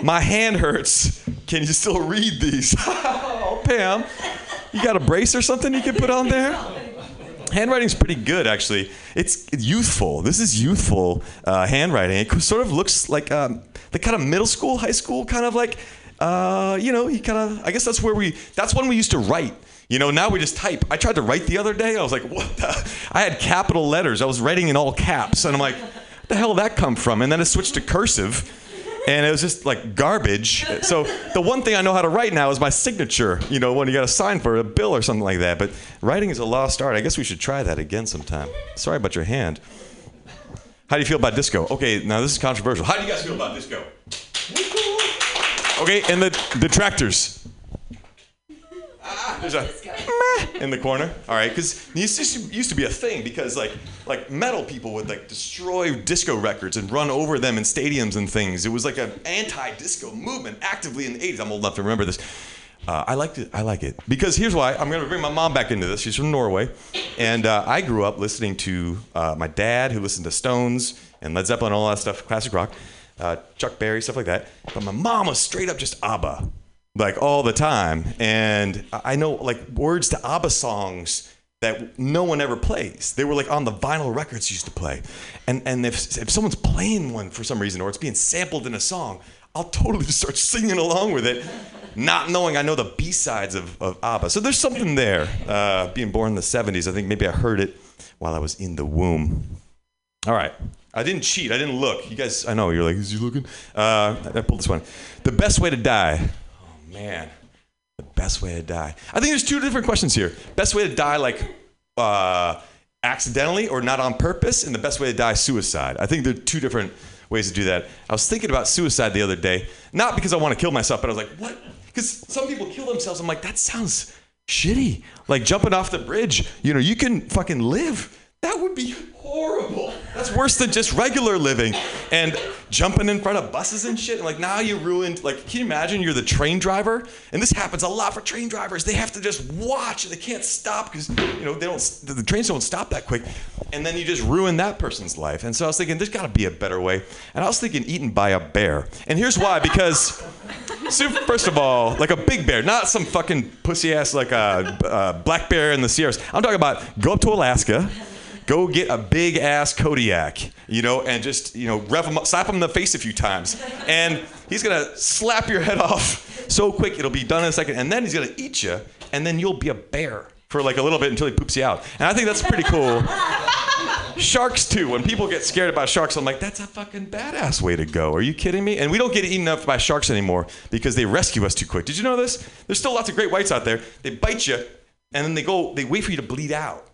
my hand hurts. Can you still read these? oh, Pam, you got a brace or something you can put on there? Handwriting's pretty good actually. It's youthful. This is youthful uh, handwriting. It sort of looks like um, the kind of middle school, high school kind of like. Uh, you know, he kind of. I guess that's where we. That's when we used to write. You know, now we just type. I tried to write the other day. I was like, what? The? I had capital letters. I was writing in all caps, and I'm like, the hell did that come from? And then it switched to cursive and it was just like garbage. So the one thing I know how to write now is my signature. You know, when you got to sign for a bill or something like that. But writing is a lost art. I guess we should try that again sometime. Sorry about your hand. How do you feel about disco? Okay, now this is controversial. How do you guys feel about disco? Okay, and the detractors. Ah, There's a meh in the corner. All right, because this used to be a thing because like like metal people would like destroy disco records and run over them in stadiums and things. It was like an anti-disco movement actively in the 80s. I'm old enough to remember this. Uh, I liked it. I like it because here's why. I'm going to bring my mom back into this. She's from Norway, and uh, I grew up listening to uh, my dad, who listened to Stones and Led Zeppelin, and all that stuff, classic rock, uh, Chuck Berry, stuff like that. But my mom was straight up just ABBA like all the time. And I know like words to ABBA songs that no one ever plays. They were like on the vinyl records used to play. And and if if someone's playing one for some reason or it's being sampled in a song, I'll totally just start singing along with it, not knowing I know the B sides of, of ABBA. So there's something there. Uh, being born in the 70s, I think maybe I heard it while I was in the womb. All right. I didn't cheat. I didn't look. You guys, I know you're like, is he looking? Uh, I pulled this one. The best way to die. Oh man, best way to die. I think there's two different questions here. Best way to die, like uh, accidentally or not on purpose, and the best way to die, suicide. I think there are two different ways to do that. I was thinking about suicide the other day, not because I want to kill myself, but I was like, what? Because some people kill themselves. I'm like, that sounds shitty. Like jumping off the bridge. You know, you can fucking live. That would be horrible. That's worse than just regular living and jumping in front of buses and shit. And like now you ruined. Like, can you imagine you're the train driver? And this happens a lot for train drivers. They have to just watch. They can't stop because you know they don't. The trains don't stop that quick. And then you just ruin that person's life. And so I was thinking, there's got to be a better way. And I was thinking, eaten by a bear. And here's why: because first of all, like a big bear, not some fucking pussy ass like a, a black bear in the Sierras. I'm talking about go up to Alaska, go get a big ass Kodiak, you know, and just you know rev him up, slap him in the face a few times, and he's gonna slap your head off so quick it'll be done in a second, and then he's gonna eat you, and then you'll be a bear for like a little bit until he poops you out. And I think that's pretty cool. Sharks too. When people get scared about sharks, I'm like, that's a fucking badass way to go. Are you kidding me? And we don't get eaten up by sharks anymore because they rescue us too quick. Did you know this? There's still lots of great whites out there. They bite you, and then they go, they wait for you to bleed out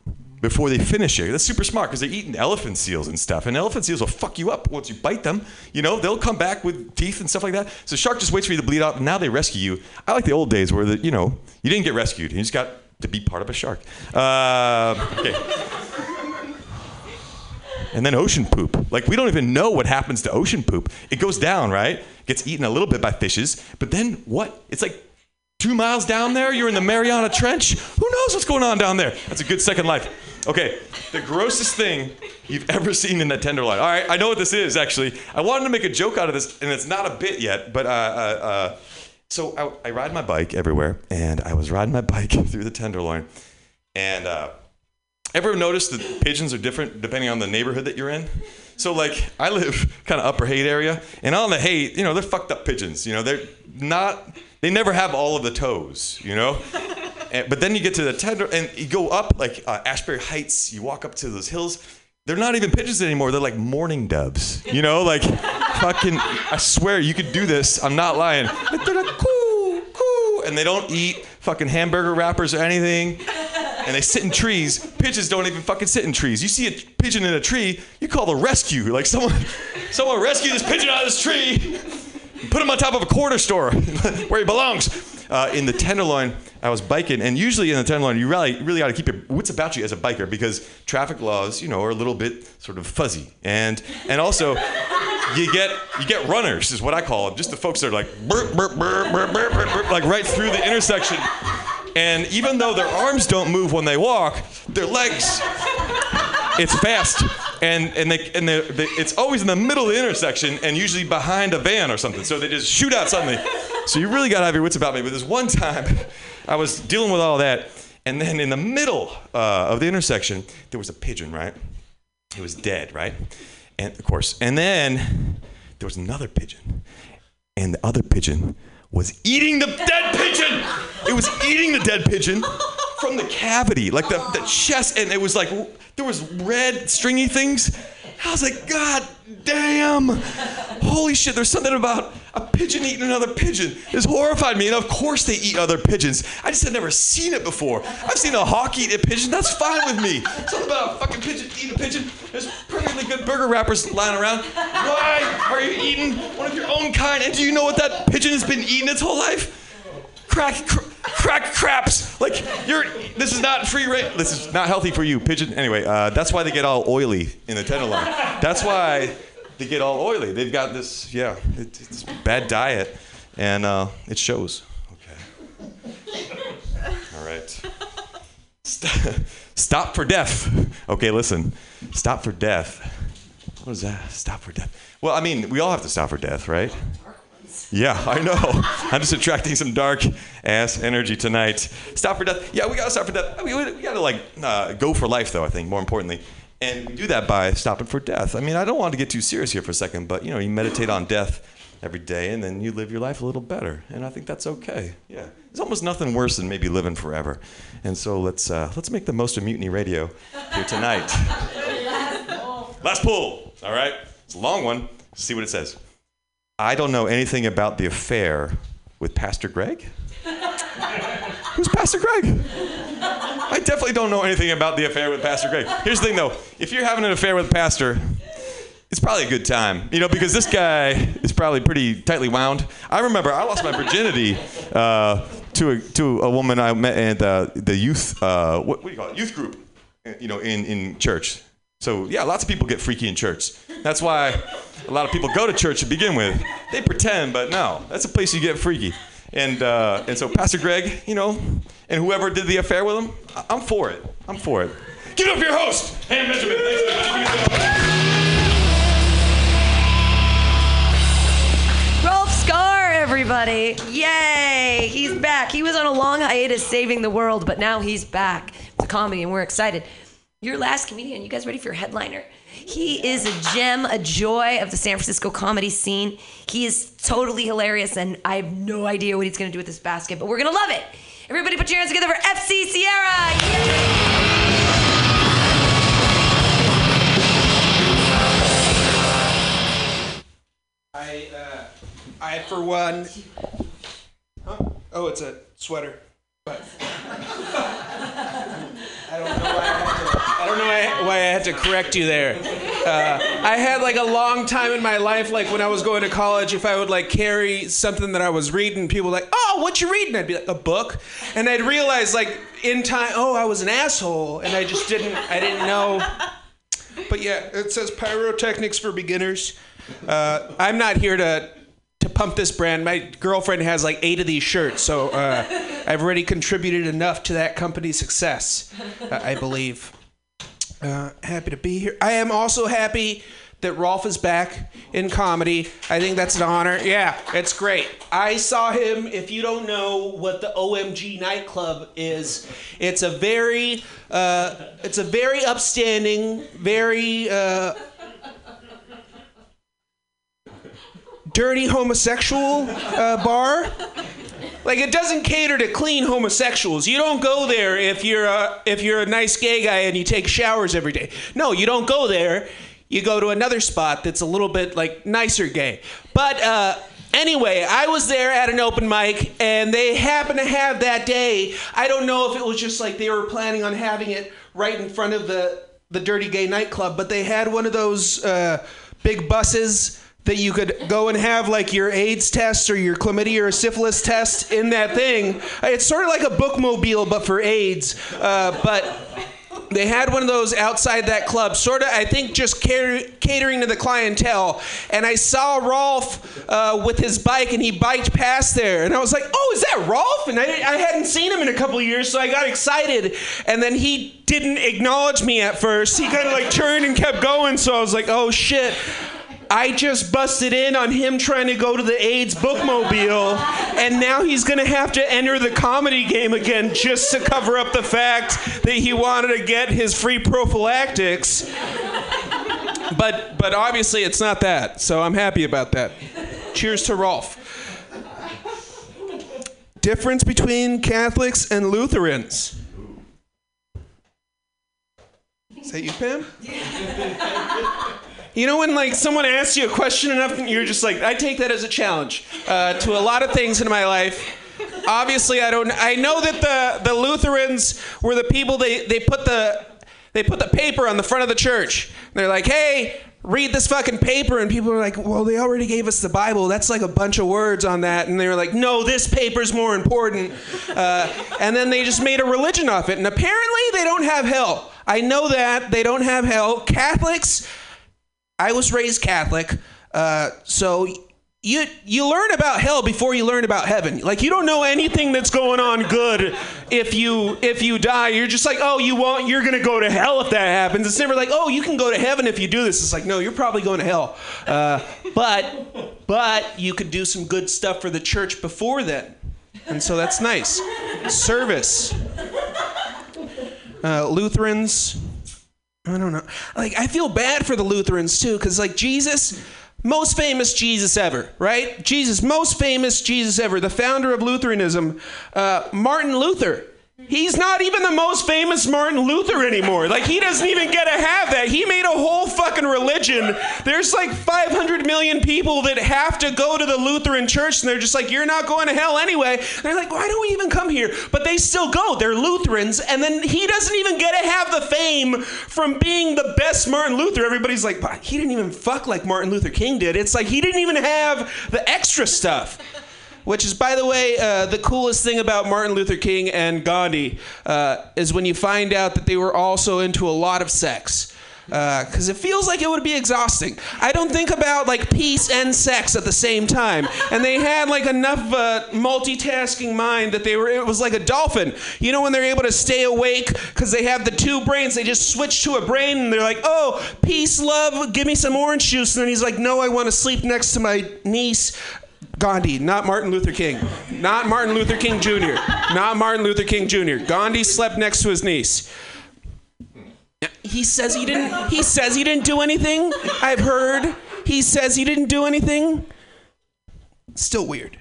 before they finish you. That's super smart because they're eating elephant seals and stuff. And elephant seals will fuck you up once you bite them. You know, they'll come back with teeth and stuff like that. So shark just waits for you to bleed out, and now they rescue you. I like the old days where the, you know you didn't get rescued. You just got to be part of a shark. Uh, okay. And then ocean poop. Like we don't even know what happens to ocean poop. It goes down, right? Gets eaten a little bit by fishes, but then what? It's like two miles down there. You're in the Mariana Trench. Who knows what's going on down there? That's a good second life. Okay, the grossest thing you've ever seen in that tenderloin. All right, I know what this is actually. I wanted to make a joke out of this, and it's not a bit yet, but uh, uh, uh, so I, I ride my bike everywhere, and I was riding my bike through the tenderloin, and uh, ever noticed that pigeons are different depending on the neighborhood that you're in? So like I live kind of upper Haight area, and on the Haight, you know, they're fucked up pigeons. You know, they're not. They never have all of the toes. You know. And, but then you get to the tender, and you go up like uh, Ashbury Heights. You walk up to those hills. They're not even pigeons anymore. They're like mourning doves. You know, like fucking. I swear you could do this. I'm not lying. Like, they're like coo coo, and they don't eat fucking hamburger wrappers or anything and they sit in trees. Pigeons don't even fucking sit in trees. You see a pigeon in a tree, you call the rescue. Like someone, someone rescue this pigeon out of this tree, put him on top of a corner store where he belongs. Uh, in the Tenderloin, I was biking, and usually in the Tenderloin, you really, really ought to keep your wits about you as a biker because traffic laws, you know, are a little bit sort of fuzzy, and and also you get you get runners is what I call them, just the folks that are like burp, burp, burp, burp, burp, burp, burp, like right through the intersection. And even though their arms don't move when they walk, their legs, it's fast. And, and, they, and they, they, it's always in the middle of the intersection and usually behind a van or something. So they just shoot out suddenly. So you really got to have your wits about me. But this one time, I was dealing with all that. And then in the middle uh, of the intersection, there was a pigeon, right? It was dead, right? And of course, and then there was another pigeon, and the other pigeon was eating the dead pigeon. It was eating the dead pigeon from the cavity, like the, the chest, and it was like there was red stringy things. I was like, God damn! Holy shit! There's something about a pigeon eating another pigeon. This horrified me, and of course they eat other pigeons. I just had never seen it before. I've seen a hawk eat a pigeon. That's fine with me. Something about a fucking pigeon eating a pigeon. There's perfectly good burger wrappers lying around. Why are you eating one of your own kind? And do you know what that pigeon has been eating its whole life? crack cr- crack craps like you're this is not free range this is not healthy for you pigeon anyway uh, that's why they get all oily in the tenderloin that's why they get all oily they've got this yeah it, it's bad diet and uh, it shows okay all right St- stop for death okay listen stop for death what is that stop for death well i mean we all have to stop for death right yeah, I know. I'm just attracting some dark ass energy tonight. Stop for death. Yeah, we gotta stop for death. Mean, we, we gotta like uh, go for life, though. I think more importantly, and we do that by stopping for death. I mean, I don't want to get too serious here for a second, but you know, you meditate on death every day, and then you live your life a little better, and I think that's okay. Yeah, there's almost nothing worse than maybe living forever, and so let's uh, let's make the most of Mutiny Radio here tonight. Last pull. All right, it's a long one. Let's see what it says. I don't know anything about the affair with Pastor Greg. Who's Pastor Greg? I definitely don't know anything about the affair with Pastor Greg. Here's the thing though if you're having an affair with Pastor, it's probably a good time, you know, because this guy is probably pretty tightly wound. I remember I lost my virginity uh, to, a, to a woman I met at the, the youth, uh, what, what do you call it, youth group, you know, in, in church. So yeah, lots of people get freaky in church. That's why a lot of people go to church to begin with. They pretend, but no, that's a place you get freaky. And uh, and so Pastor Greg, you know, and whoever did the affair with him, I- I'm for it. I'm for it. Give it up for your host, Pam Benjamin. Thanks, Rolf Scar, everybody. Yay! He's back. He was on a long hiatus saving the world, but now he's back to comedy, and we're excited. Your last comedian, you guys ready for your headliner? He is a gem, a joy of the San Francisco comedy scene. He is totally hilarious, and I have no idea what he's going to do with this basket, but we're going to love it. Everybody put your hands together for FC Sierra! Yay! I, uh, I for one. Huh? Oh, it's a sweater. But I don't know why don't know why, I had to correct you there. Uh, I had like a long time in my life, like when I was going to college, if I would like carry something that I was reading, people were like, "Oh, what you reading?" I'd be like, "A book," and I'd realize like in time, oh, I was an asshole, and I just didn't, I didn't know. But yeah, it says pyrotechnics for beginners. Uh, I'm not here to to pump this brand. My girlfriend has like eight of these shirts, so uh, I've already contributed enough to that company's success, uh, I believe. Uh, happy to be here. I am also happy that Rolf is back in comedy. I think that's an honor. Yeah, it's great. I saw him. If you don't know what the OMG nightclub is, it's a very, uh, it's a very upstanding, very. Uh, dirty homosexual uh, bar. Like it doesn't cater to clean homosexuals. You don't go there if you're a, if you're a nice gay guy and you take showers every day. No, you don't go there. You go to another spot that's a little bit like nicer gay. But uh, anyway, I was there at an open mic and they happened to have that day. I don't know if it was just like they were planning on having it right in front of the the dirty gay nightclub, but they had one of those uh, big buses that you could go and have like your AIDS test or your chlamydia or syphilis test in that thing. It's sort of like a bookmobile, but for AIDS. Uh, but they had one of those outside that club, sort of, I think, just cater- catering to the clientele. And I saw Rolf uh, with his bike, and he biked past there. And I was like, oh, is that Rolf? And I, I hadn't seen him in a couple years, so I got excited. And then he didn't acknowledge me at first. He kind of like turned and kept going, so I was like, oh shit. I just busted in on him trying to go to the AIDS bookmobile, and now he's gonna have to enter the comedy game again just to cover up the fact that he wanted to get his free prophylactics. But but obviously it's not that, so I'm happy about that. Cheers to Rolf. Difference between Catholics and Lutherans. Is that you, Pam? You know when like someone asks you a question enough, and you're just like, I take that as a challenge uh, to a lot of things in my life. Obviously, I don't. I know that the the Lutherans were the people they they put the they put the paper on the front of the church. They're like, hey. Read this fucking paper, and people are like, "Well, they already gave us the Bible. That's like a bunch of words on that." And they were like, "No, this paper's more important." Uh, and then they just made a religion off it. And apparently, they don't have hell. I know that they don't have hell. Catholics, I was raised Catholic, uh, so you you learn about hell before you learn about heaven. Like you don't know anything that's going on good if you if you die. You're just like, oh, you want you're gonna go to hell if that happens. It's never like, oh, you can go to heaven if you do this. It's like, no, you're probably going to hell. Uh, but but you could do some good stuff for the church before then, and so that's nice. Service. Uh, Lutherans. I don't know. Like I feel bad for the Lutherans too, because like Jesus, most famous Jesus ever, right? Jesus, most famous Jesus ever, the founder of Lutheranism, uh, Martin Luther. He's not even the most famous Martin Luther anymore. Like, he doesn't even get to have that. He made a whole fucking religion. There's like 500 million people that have to go to the Lutheran church, and they're just like, you're not going to hell anyway. And they're like, why do we even come here? But they still go. They're Lutherans, and then he doesn't even get to have the fame from being the best Martin Luther. Everybody's like, he didn't even fuck like Martin Luther King did. It's like he didn't even have the extra stuff which is, by the way, uh, the coolest thing about Martin Luther King and Gandhi uh, is when you find out that they were also into a lot of sex. Because it feels like it would be exhausting. I don't think about like peace and sex at the same time. And they had like enough of a multitasking mind that they were, it was like a dolphin. You know, when they're able to stay awake because they have the two brains, they just switch to a brain and they're like, oh, peace, love, give me some orange juice. And then he's like, no, I want to sleep next to my niece. Gandhi, not Martin Luther King. Not Martin Luther King Jr. Not Martin Luther King Jr. Gandhi slept next to his niece. He says he didn't he says he didn't do anything. I've heard. He says he didn't do anything. Still weird.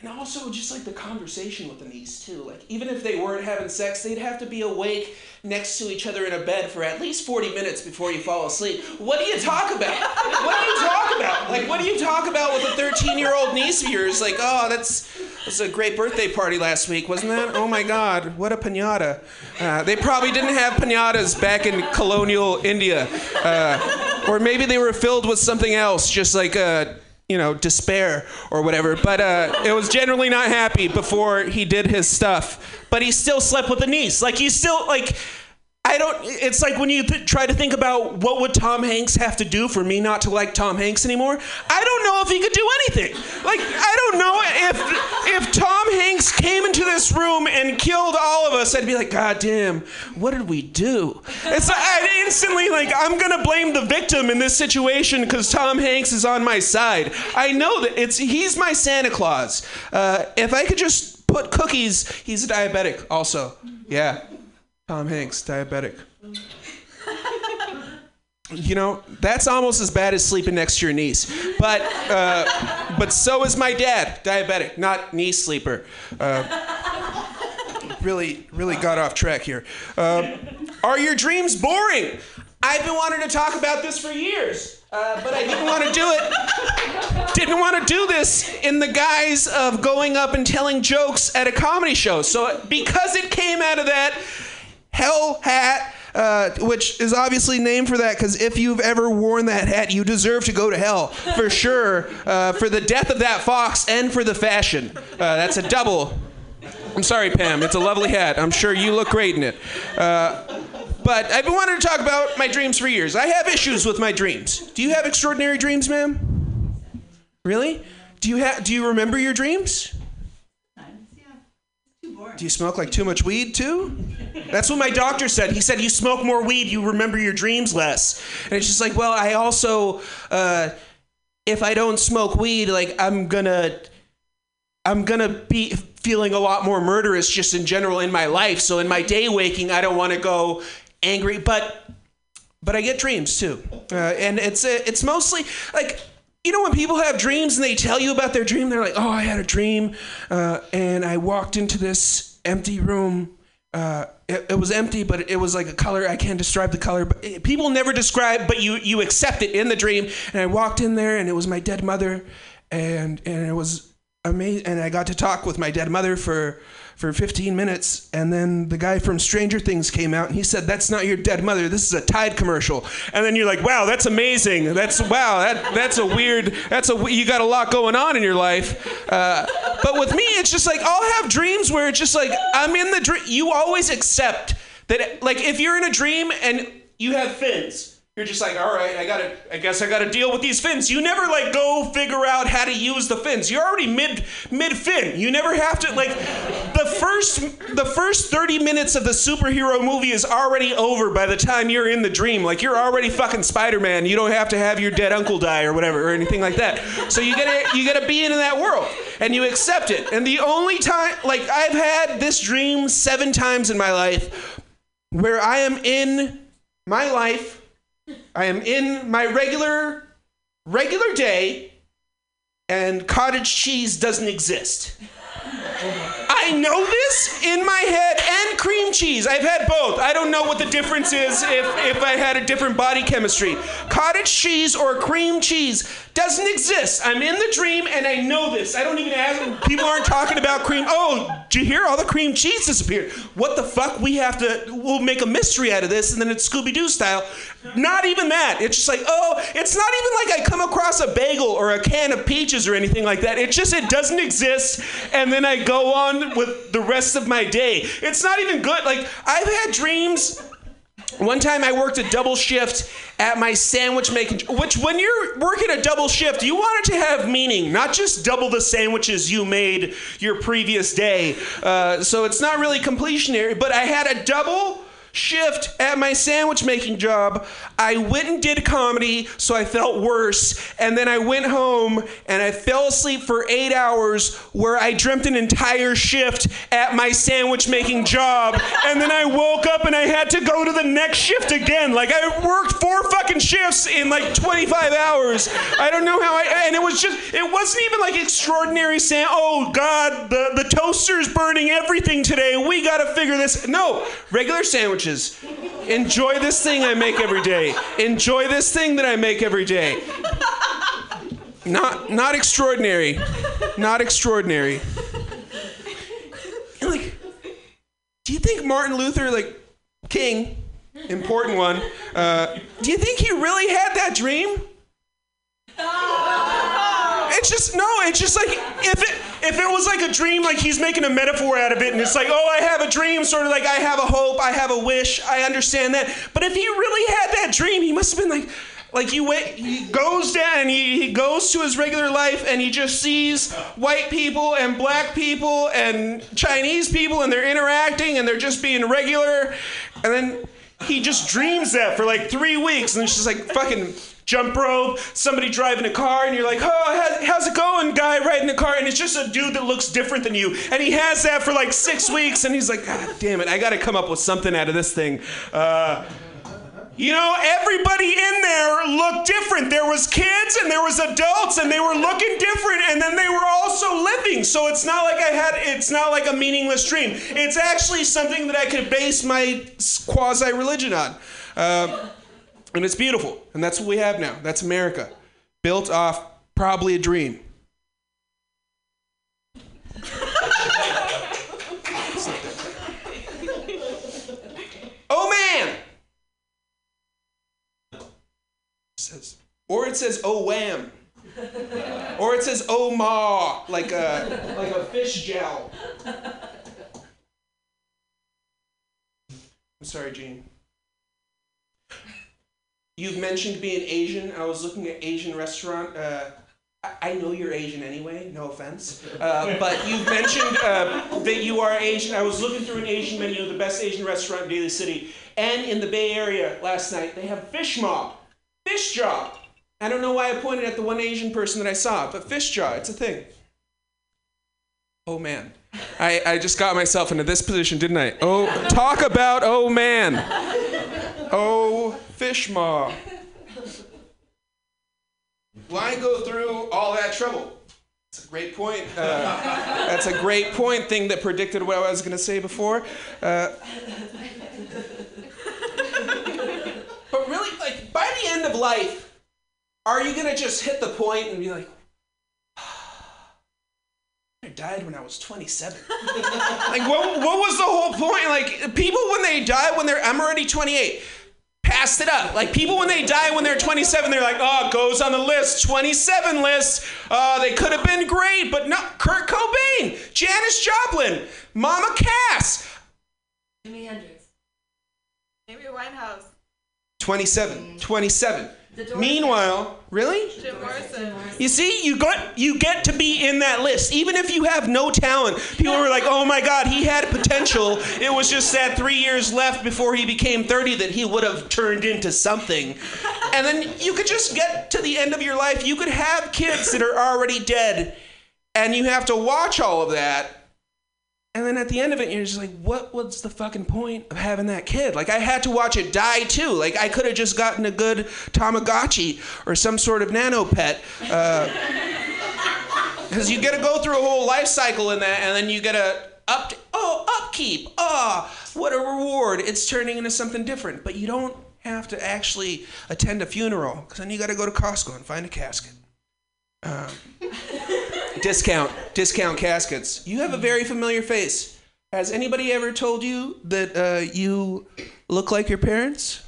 And also just like the conversation with the niece too. Like even if they weren't having sex, they'd have to be awake next to each other in a bed for at least 40 minutes before you fall asleep. What do you talk about? What do you talk about? Like what do you talk about with a 13-year-old niece of yours? Like, "Oh, that's that's a great birthday party last week, wasn't that? Oh my god, what a piñata." Uh, they probably didn't have piñatas back in colonial India. Uh, or maybe they were filled with something else, just like uh, you know, despair or whatever. But uh, it was generally not happy before he did his stuff. But he still slept with the niece. Like he's still like. I don't. It's like when you th- try to think about what would Tom Hanks have to do for me not to like Tom Hanks anymore. I don't know if he could do anything. Like I don't know if if Tom Hanks came into this room and killed all of us. I'd be like, God damn, what did we do? It's like, I'd instantly like I'm gonna blame the victim in this situation because Tom Hanks is on my side. I know that it's he's my Santa Claus. Uh, if I could just put cookies, he's a diabetic also. Yeah. Tom Hanks, diabetic. You know, that's almost as bad as sleeping next to your niece. But, uh, but so is my dad, diabetic, not knee sleeper. Uh, really, really got off track here. Uh, are your dreams boring? I've been wanting to talk about this for years, uh, but I didn't want to do it. Didn't want to do this in the guise of going up and telling jokes at a comedy show. So, because it came out of that, hell hat, uh, which is obviously named for that because if you've ever worn that hat, you deserve to go to hell for sure. Uh, for the death of that fox and for the fashion. Uh, that's a double. I'm sorry, Pam. It's a lovely hat. I'm sure you look great in it. Uh, but I've been wanting to talk about my dreams for years. I have issues with my dreams. Do you have extraordinary dreams, ma'am? Really? Do you have? Do you remember your dreams? Do you smoke like too much weed too? That's what my doctor said. He said you smoke more weed, you remember your dreams less. And it's just like, well, I also, uh, if I don't smoke weed, like I'm gonna, I'm gonna be feeling a lot more murderous just in general in my life. So in my day waking, I don't want to go angry, but, but I get dreams too, uh, and it's uh, it's mostly like you know when people have dreams and they tell you about their dream they're like oh i had a dream uh, and i walked into this empty room uh, it, it was empty but it was like a color i can't describe the color but it- people never describe but you you accept it in the dream. And i walked in there and it was my dead mother and and it was amazing and i got to talk with my dead mother for for 15 minutes and then the guy from stranger things came out and he said that's not your dead mother. This is a tide commercial. And then you're like wow that's amazing. That's wow that that's a weird that's a you got a lot going on in your life. Uh, but with me it's just like i'll have dreams where it's just like i'm in the dream you always accept that like if you're in a dream and you have fins you're just like, all right, I gotta, I guess I gotta deal with these fins. You never like go figure out how to use the fins. You're already mid mid fin. You never have to like the first the first 30 minutes of the superhero movie is already over by the time you're in the dream. Like you're already fucking Spider-Man. You don't have to have your dead uncle die or whatever or anything like that. So you gotta you gotta be in that world and you accept it. And the only time like I've had this dream seven times in my life where I am in my life I am in my regular regular day and cottage cheese doesn't exist. I know this in my head and cream cheese. I've had both. I don't know what the difference is if, if I had a different body chemistry. Cottage cheese or cream cheese doesn't exist. I'm in the dream and I know this. I don't even ask. People aren't talking about cream. Oh, did you hear? All the cream cheese disappeared. What the fuck? We have to, we'll make a mystery out of this and then it's Scooby Doo style. Not even that. It's just like, oh, it's not even like I come across a bagel or a can of peaches or anything like that. It just, it doesn't exist. And then I go on with the rest of my day. It's not even good. Like, I've had dreams. One time I worked a double shift at my sandwich making, which when you're working a double shift, you want it to have meaning, not just double the sandwiches you made your previous day. Uh, so it's not really completionary, but I had a double shift at my sandwich making job. I went and did comedy, so I felt worse. And then I went home and I fell asleep for eight hours where I dreamt an entire shift at my sandwich making job. And then I woke up and I had to go to the next shift again. Like I worked four fucking shifts in like 25 hours. I don't know how I, and it was just, it wasn't even like extraordinary saying, oh God, the, the toaster's burning everything today. We gotta figure this. No, regular sandwiches. Enjoy this thing I make every day. Enjoy this thing that I make every day. Not not extraordinary. Not extraordinary. And like, do you think Martin Luther, like King, important one, uh, do you think he really had that dream? It's just no. It's just like if it if it was like a dream, like he's making a metaphor out of it, and it's like, oh, I have a dream, sort of like I have a hope, I have a wish, I understand that. But if he really had that dream, he must have been like, like you went, he goes down and he, he goes to his regular life and he just sees white people and black people and Chinese people and they're interacting and they're just being regular, and then he just dreams that for like three weeks, and it's just like fucking jump rope, somebody driving a car, and you're like, oh, how's it going, guy riding the car? And it's just a dude that looks different than you. And he has that for like six weeks, and he's like, God damn it, I gotta come up with something out of this thing. Uh, you know, everybody in there looked different. There was kids and there was adults and they were looking different and then they were also living. So it's not like I had it's not like a meaningless dream. It's actually something that I could base my quasi religion on. Uh, and it's beautiful. And that's what we have now. That's America. Built off probably a dream. oh man! says, or it says oh wham, or it says oh ma, like a like a fish jowl. I'm sorry, Gene. You've mentioned being Asian. I was looking at Asian restaurant uh, I- know you're Asian anyway, no offense. Uh, but you've mentioned uh, that you are Asian. I was looking through an Asian menu the best Asian restaurant in Daly City. And in the Bay Area last night, they have fish mob, fish jaw. I don't know why I pointed at the one Asian person that I saw, but fish jaw, it's a thing. Oh man. I, I just got myself into this position, didn't I? Oh, talk about oh man. Oh, fish maw. Why go through all that trouble? That's a great point. Uh, that's a great point. Thing that predicted what I was going to say before. Uh, but really, like by the end of life, are you going to just hit the point and be like, I died when I was 27. like, what, what was the whole point? Like, people when they die, when they're, I'm already 28, passed it up. Like, people when they die when they're 27, they're like, oh, goes on the list, 27 list. Uh, they could have been great, but not Kurt Cobain, Janis Joplin, Mama Cass. Jimi Hendrix. Amy Winehouse. 27, 27. Meanwhile, really? Jim Morrison. You see, you got you get to be in that list, even if you have no talent. People were like, "Oh my God, he had potential. It was just that three years left before he became 30 that he would have turned into something." And then you could just get to the end of your life. You could have kids that are already dead, and you have to watch all of that. And then at the end of it, you're just like, what was the fucking point of having that kid? Like, I had to watch it die too. Like, I could have just gotten a good Tamagotchi or some sort of nano pet. Because you get to go through a whole life cycle in that, and then you get a up, oh, upkeep. Ah, what a reward. It's turning into something different. But you don't have to actually attend a funeral, because then you got to go to Costco and find a casket. Um, discount discount caskets. You have a very familiar face. Has anybody ever told you that uh, you look like your parents?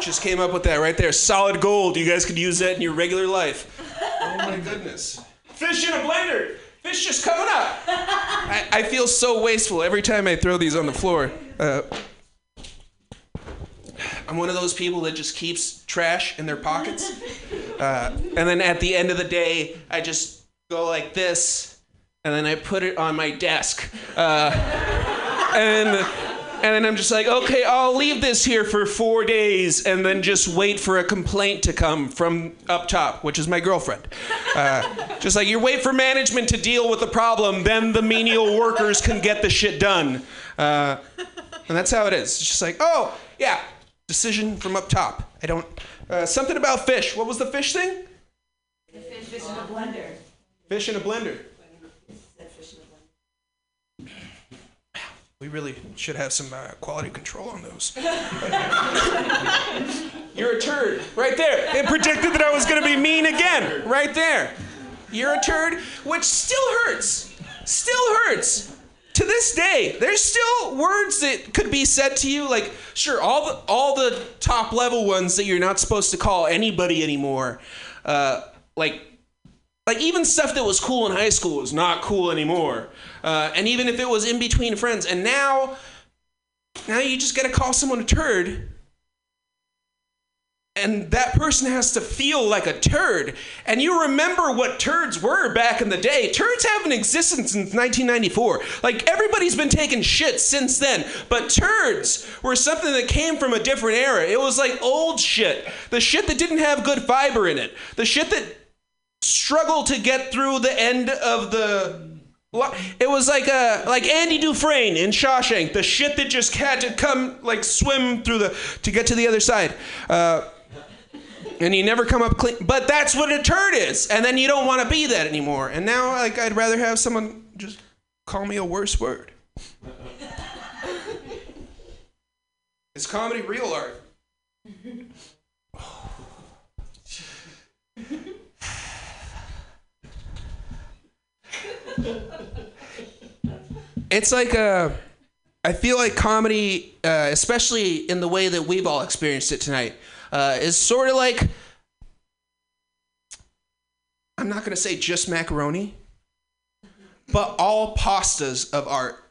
Just came up with that right there. Solid gold. You guys could use that in your regular life. Oh my goodness. Fish in a blender. Fish just coming up. I, I feel so wasteful every time i throw these on the floor. Uh, i'm one of those people that just keeps trash in their pockets uh, and then at the end of the day, I just go like this, and then I put it on my desk. Uh, and, and then I'm just like, okay, I'll leave this here for four days, and then just wait for a complaint to come from up top, which is my girlfriend. Uh, just like you wait for management to deal with the problem, then the menial workers can get the shit done. Uh, and that's how it is. It's just like, oh, yeah, decision from up top. I don't. Uh, something about fish. What was the fish thing? Fish in a blender. Fish in a blender. We really should have some uh, quality control on those. You're a turd. Right there. It predicted that I was going to be mean again. Right there. You're a turd, which still hurts. Still hurts. To this day, there's still words that could be said to you. Like, sure, all the all the top level ones that you're not supposed to call anybody anymore. Uh, like like even stuff that was cool in high school is not cool anymore uh, and even if it was in between friends and now now you just gotta call someone a turd and that person has to feel like a turd. And you remember what turds were back in the day. Turds haven't existed since 1994 like everybody's been taking shit since then. But turds were something that came from a different era. It was like old shit. The shit that didn't have good fiber in it. The shit that struggled to get through the end of the it was like a like Andy Dufresne in Shawshank, the shit that just had to come like swim through the to get to the other side. Uh, and you never come up clean. But that's what a turd is, and then you don't want to be that anymore. And now, like, I'd rather have someone just call me a worse word. is comedy real art? it's like a i feel like comedy uh, especially in the way that we've all experienced it tonight uh, is sort of like i'm not going to say just macaroni but all pastas of art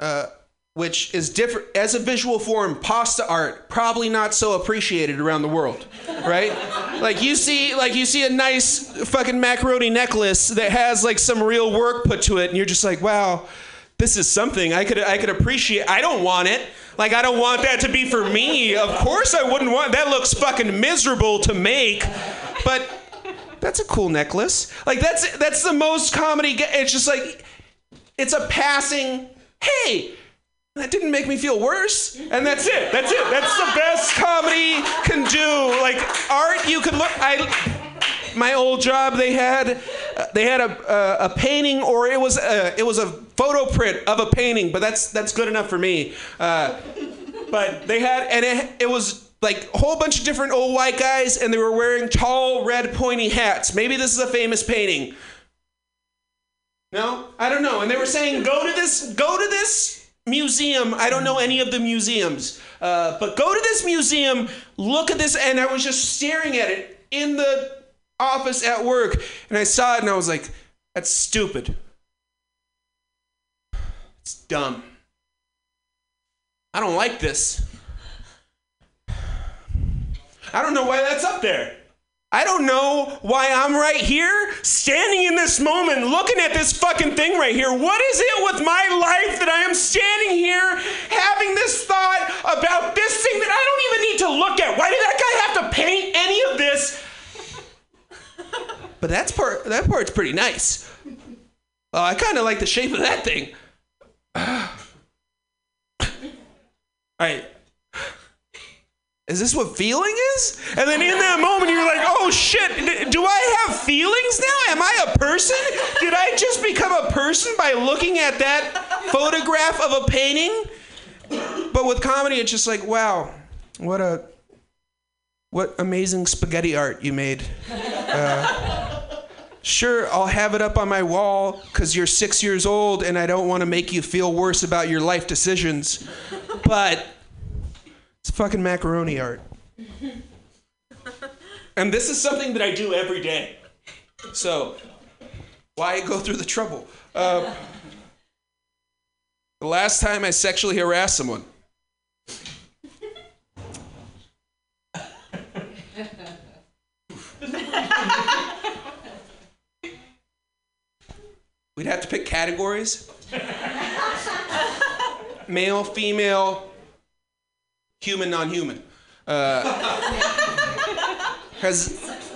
uh, which is different as a visual form, pasta art, probably not so appreciated around the world, right? like you see, like you see a nice fucking macaroni necklace that has like some real work put to it, and you're just like, wow, this is something I could I could appreciate. I don't want it. Like I don't want that to be for me. Of course I wouldn't want. That looks fucking miserable to make, but that's a cool necklace. Like that's that's the most comedy. It's just like it's a passing. Hey, that didn't make me feel worse, and that's it. That's it. That's the best comedy can do. Like art, you can look. I my old job they had they had a, a, a painting or it was a, it was a photo print of a painting but that's that's good enough for me. Uh, but they had and it, it was like a whole bunch of different old white guys and they were wearing tall red pointy hats. Maybe this is a famous painting. No? I don't know. And they were saying go to this go to this museum. I don't know any of the museums. Uh, but go to this museum look at this and i was just staring at it in the office at work and I saw it and I was like, that's stupid. It's dumb. I don't like this. I don't know why that's up there. I don't know why I'm right here, standing in this moment, looking at this fucking thing right here. What is it with my life that I am standing here having this thought about this thing that I don't even need to look at? Why did that guy have to paint any of this? But that's part that part's pretty nice. Oh, I kind of like the shape of that thing. All right. Is this what feeling is? And then in that moment, you're like, oh shit, do I have feelings now? Am I a person? Did I just become a person by looking at that photograph of a painting? But with comedy, it's just like, wow, what a what amazing spaghetti art you made. Uh, sure, I'll have it up on my wall because you're six years old and I don't want to make you feel worse about your life decisions. But it's fucking macaroni art. And this is something that I do every day. So, why go through the trouble? Uh, the last time I sexually harassed someone. We'd have to pick categories male, female, human, non human. Because. Uh,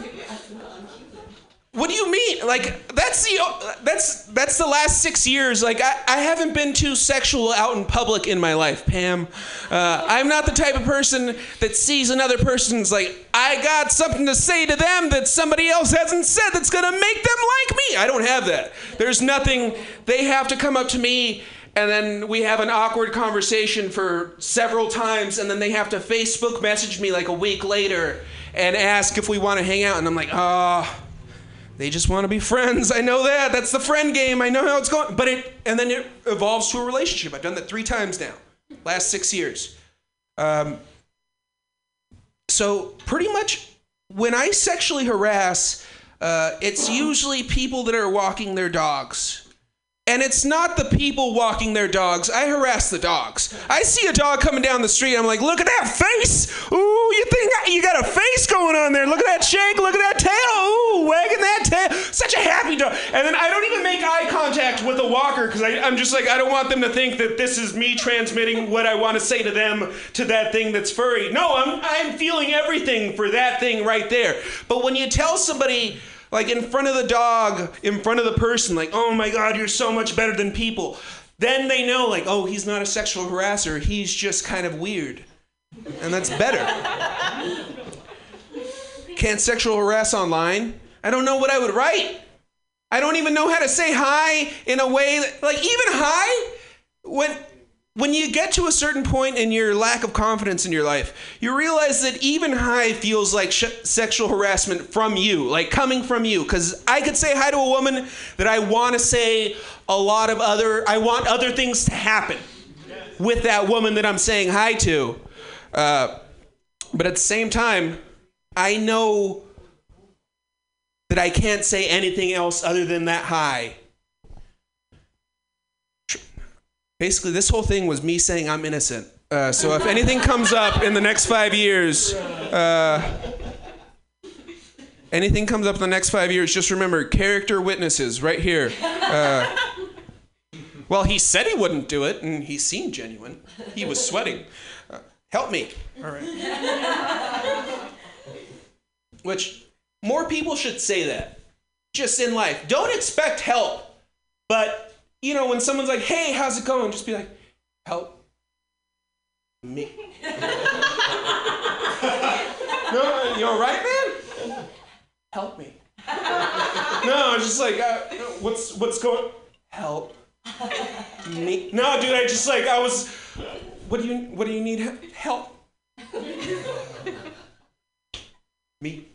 what do you mean? Like that's the that's that's the last six years. Like I, I haven't been too sexual out in public in my life, Pam. Uh, I'm not the type of person that sees another person's like I got something to say to them that somebody else hasn't said that's gonna make them like me. I don't have that. There's nothing. They have to come up to me. And then we have an awkward conversation for several times, and then they have to Facebook message me like a week later and ask if we want to hang out. And I'm like, ah, they just want to be friends. I know that. That's the friend game. I know how it's going. But it, and then it evolves to a relationship. I've done that three times now, last six years. Um, so pretty much when I sexually harass, uh, it's usually people that are walking their dogs. And it's not the people walking their dogs. I harass the dogs. I see a dog coming down the street. I'm like, look at that face. Ooh, you think you got a face going on there? Look at that shake. Look at that tail. Ooh, wagging that tail. Such a happy dog. And then I don't even make eye contact with the walker because I'm just like, I don't want them to think that this is me transmitting what I want to say to them to that thing that's furry. No, I'm I'm feeling everything for that thing right there. But when you tell somebody like in front of the dog, in front of the person, like, oh my God, you're so much better than people. Then they know, like, oh, he's not a sexual harasser, he's just kind of weird. And that's better. Can't sexual harass online? I don't know what I would write. I don't even know how to say hi in a way that, like, even hi, when when you get to a certain point in your lack of confidence in your life, you realize that even hi feels like sh- sexual harassment from you, like coming from you. Because I could say hi to a woman that I want to say a lot of other, I want other things to happen with that woman that I'm saying hi to. Uh, but at the same time, I know that I can't say anything else other than that hi. Basically, this whole thing was me saying I'm innocent. Uh, so if anything comes up in the next five years, uh, anything comes up in the next five years, just remember character witnesses right here. Uh, well, he said he wouldn't do it, and he seemed genuine. He was sweating. Uh, help me. All right. Which more people should say that. Just in life. Don't expect help. But, you know, when someone's like, hey, how's it going? Just be like, help me. no, you all right, man? Help me. No, it's just like, uh, what's what's going? Help me. No, dude, I just like I was. What do you What do you need help? me.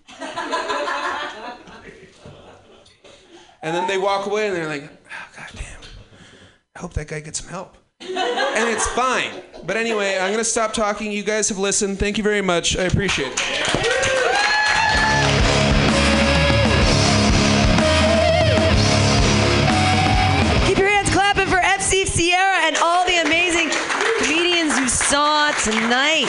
And then they walk away and they're like, oh, God damn. I hope that guy gets some help. And it's fine. But anyway, I'm going to stop talking. You guys have listened. Thank you very much. I appreciate it. Keep your hands clapping for FC Sierra and all the amazing comedians you saw tonight.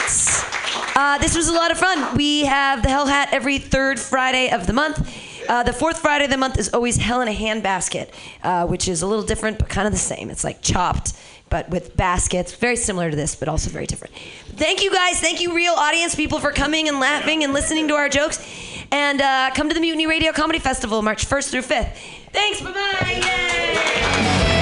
Uh, this was a lot of fun. We have the Hell Hat every third Friday of the month. Uh, the fourth Friday of the month is always Hell in a Handbasket, uh, which is a little different but kind of the same. It's like chopped, but with baskets. Very similar to this, but also very different. Thank you guys. Thank you, real audience people, for coming and laughing and listening to our jokes. And uh, come to the Mutiny Radio Comedy Festival March 1st through 5th. Thanks. Bye bye.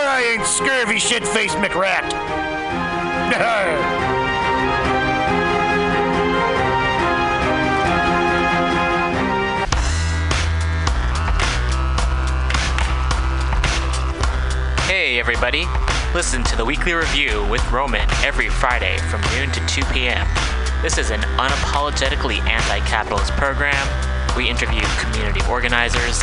I ain't scurvy shit faced McRat. Hey, everybody. Listen to the weekly review with Roman every Friday from noon to 2 p.m. This is an unapologetically anti capitalist program. We interview community organizers,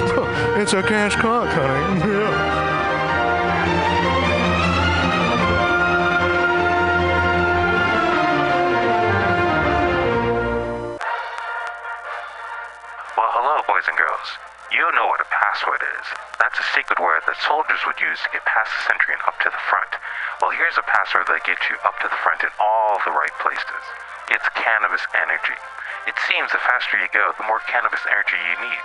It's a cash cock, honey. Yeah. Well, hello, boys and girls. You know what a password is. That's a secret word that soldiers would use to get past the sentry and up to the front. Well, here's a password that gets you up to the front in all the right places. It's cannabis energy. It seems the faster you go, the more cannabis energy you need.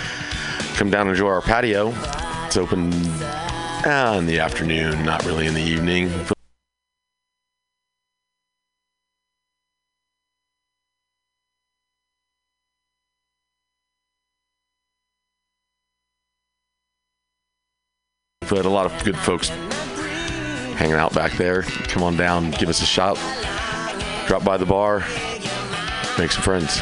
come down and enjoy our patio. It's open uh, in the afternoon, not really in the evening. Had a lot of good folks hanging out back there. Come on down, give us a shot. Drop by the bar, make some friends.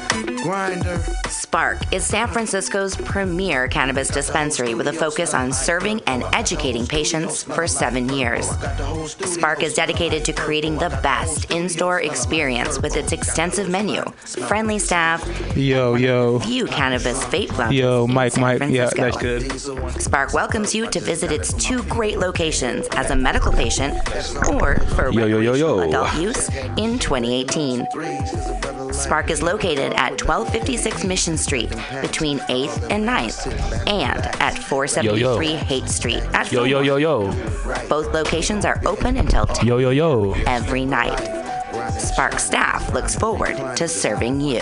Grinder. Spark is San Francisco's premier cannabis dispensary with a focus on serving and educating patients for seven years. Spark is dedicated to creating the best in store experience with its extensive menu, friendly staff, Yo, yo. few cannabis vape lounges. Yo, in Mike, San Mike. Yeah, that's good. Spark welcomes you to visit its two great locations as a medical patient or for Yo, yo, yo, yo. adult use in 2018. Spark is located at 1256 Mission Street between 8th and 9th and at 473 Yo, yo. Haight Street at Yo, yo, yo, yo. Both locations are open until 10 Yo, yo, yo. every night. Spark staff looks forward to serving you.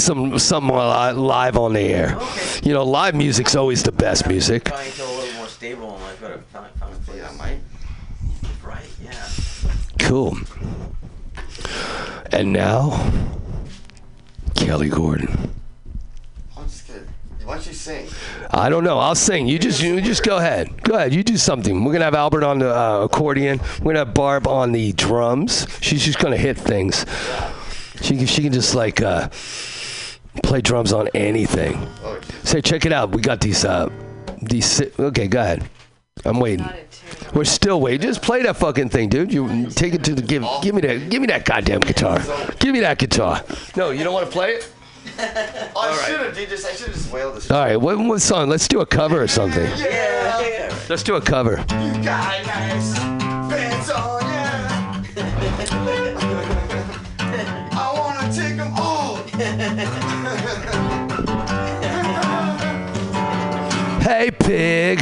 Some some uh, live on the air. You know, live music's always the best music. Trying to feel a little more stable in life, but I found a play that might. Right, yeah. Cool. And now, Kelly Gordon. I'm just kidding. Why don't you sing? I don't know. I'll sing. You just you just go ahead. Go ahead. You do something. We're gonna have Albert on the uh, accordion. We're gonna have Barb on the drums. She's just gonna hit things. She can, she can just like uh, play drums on anything. Say, check it out. We got these uh these. Okay, go ahead. I'm waiting. We're still waiting. Just play that fucking thing, dude. You take it to the give. Give me that. Give me that goddamn guitar. Give me that guitar. No, you don't want to play it. Oh, I should have, dude. Just, I should have just wailed this. All right. What, what song? Let's do a cover or something. Yeah, yeah. Let's do a cover. You got nice Hey, pig.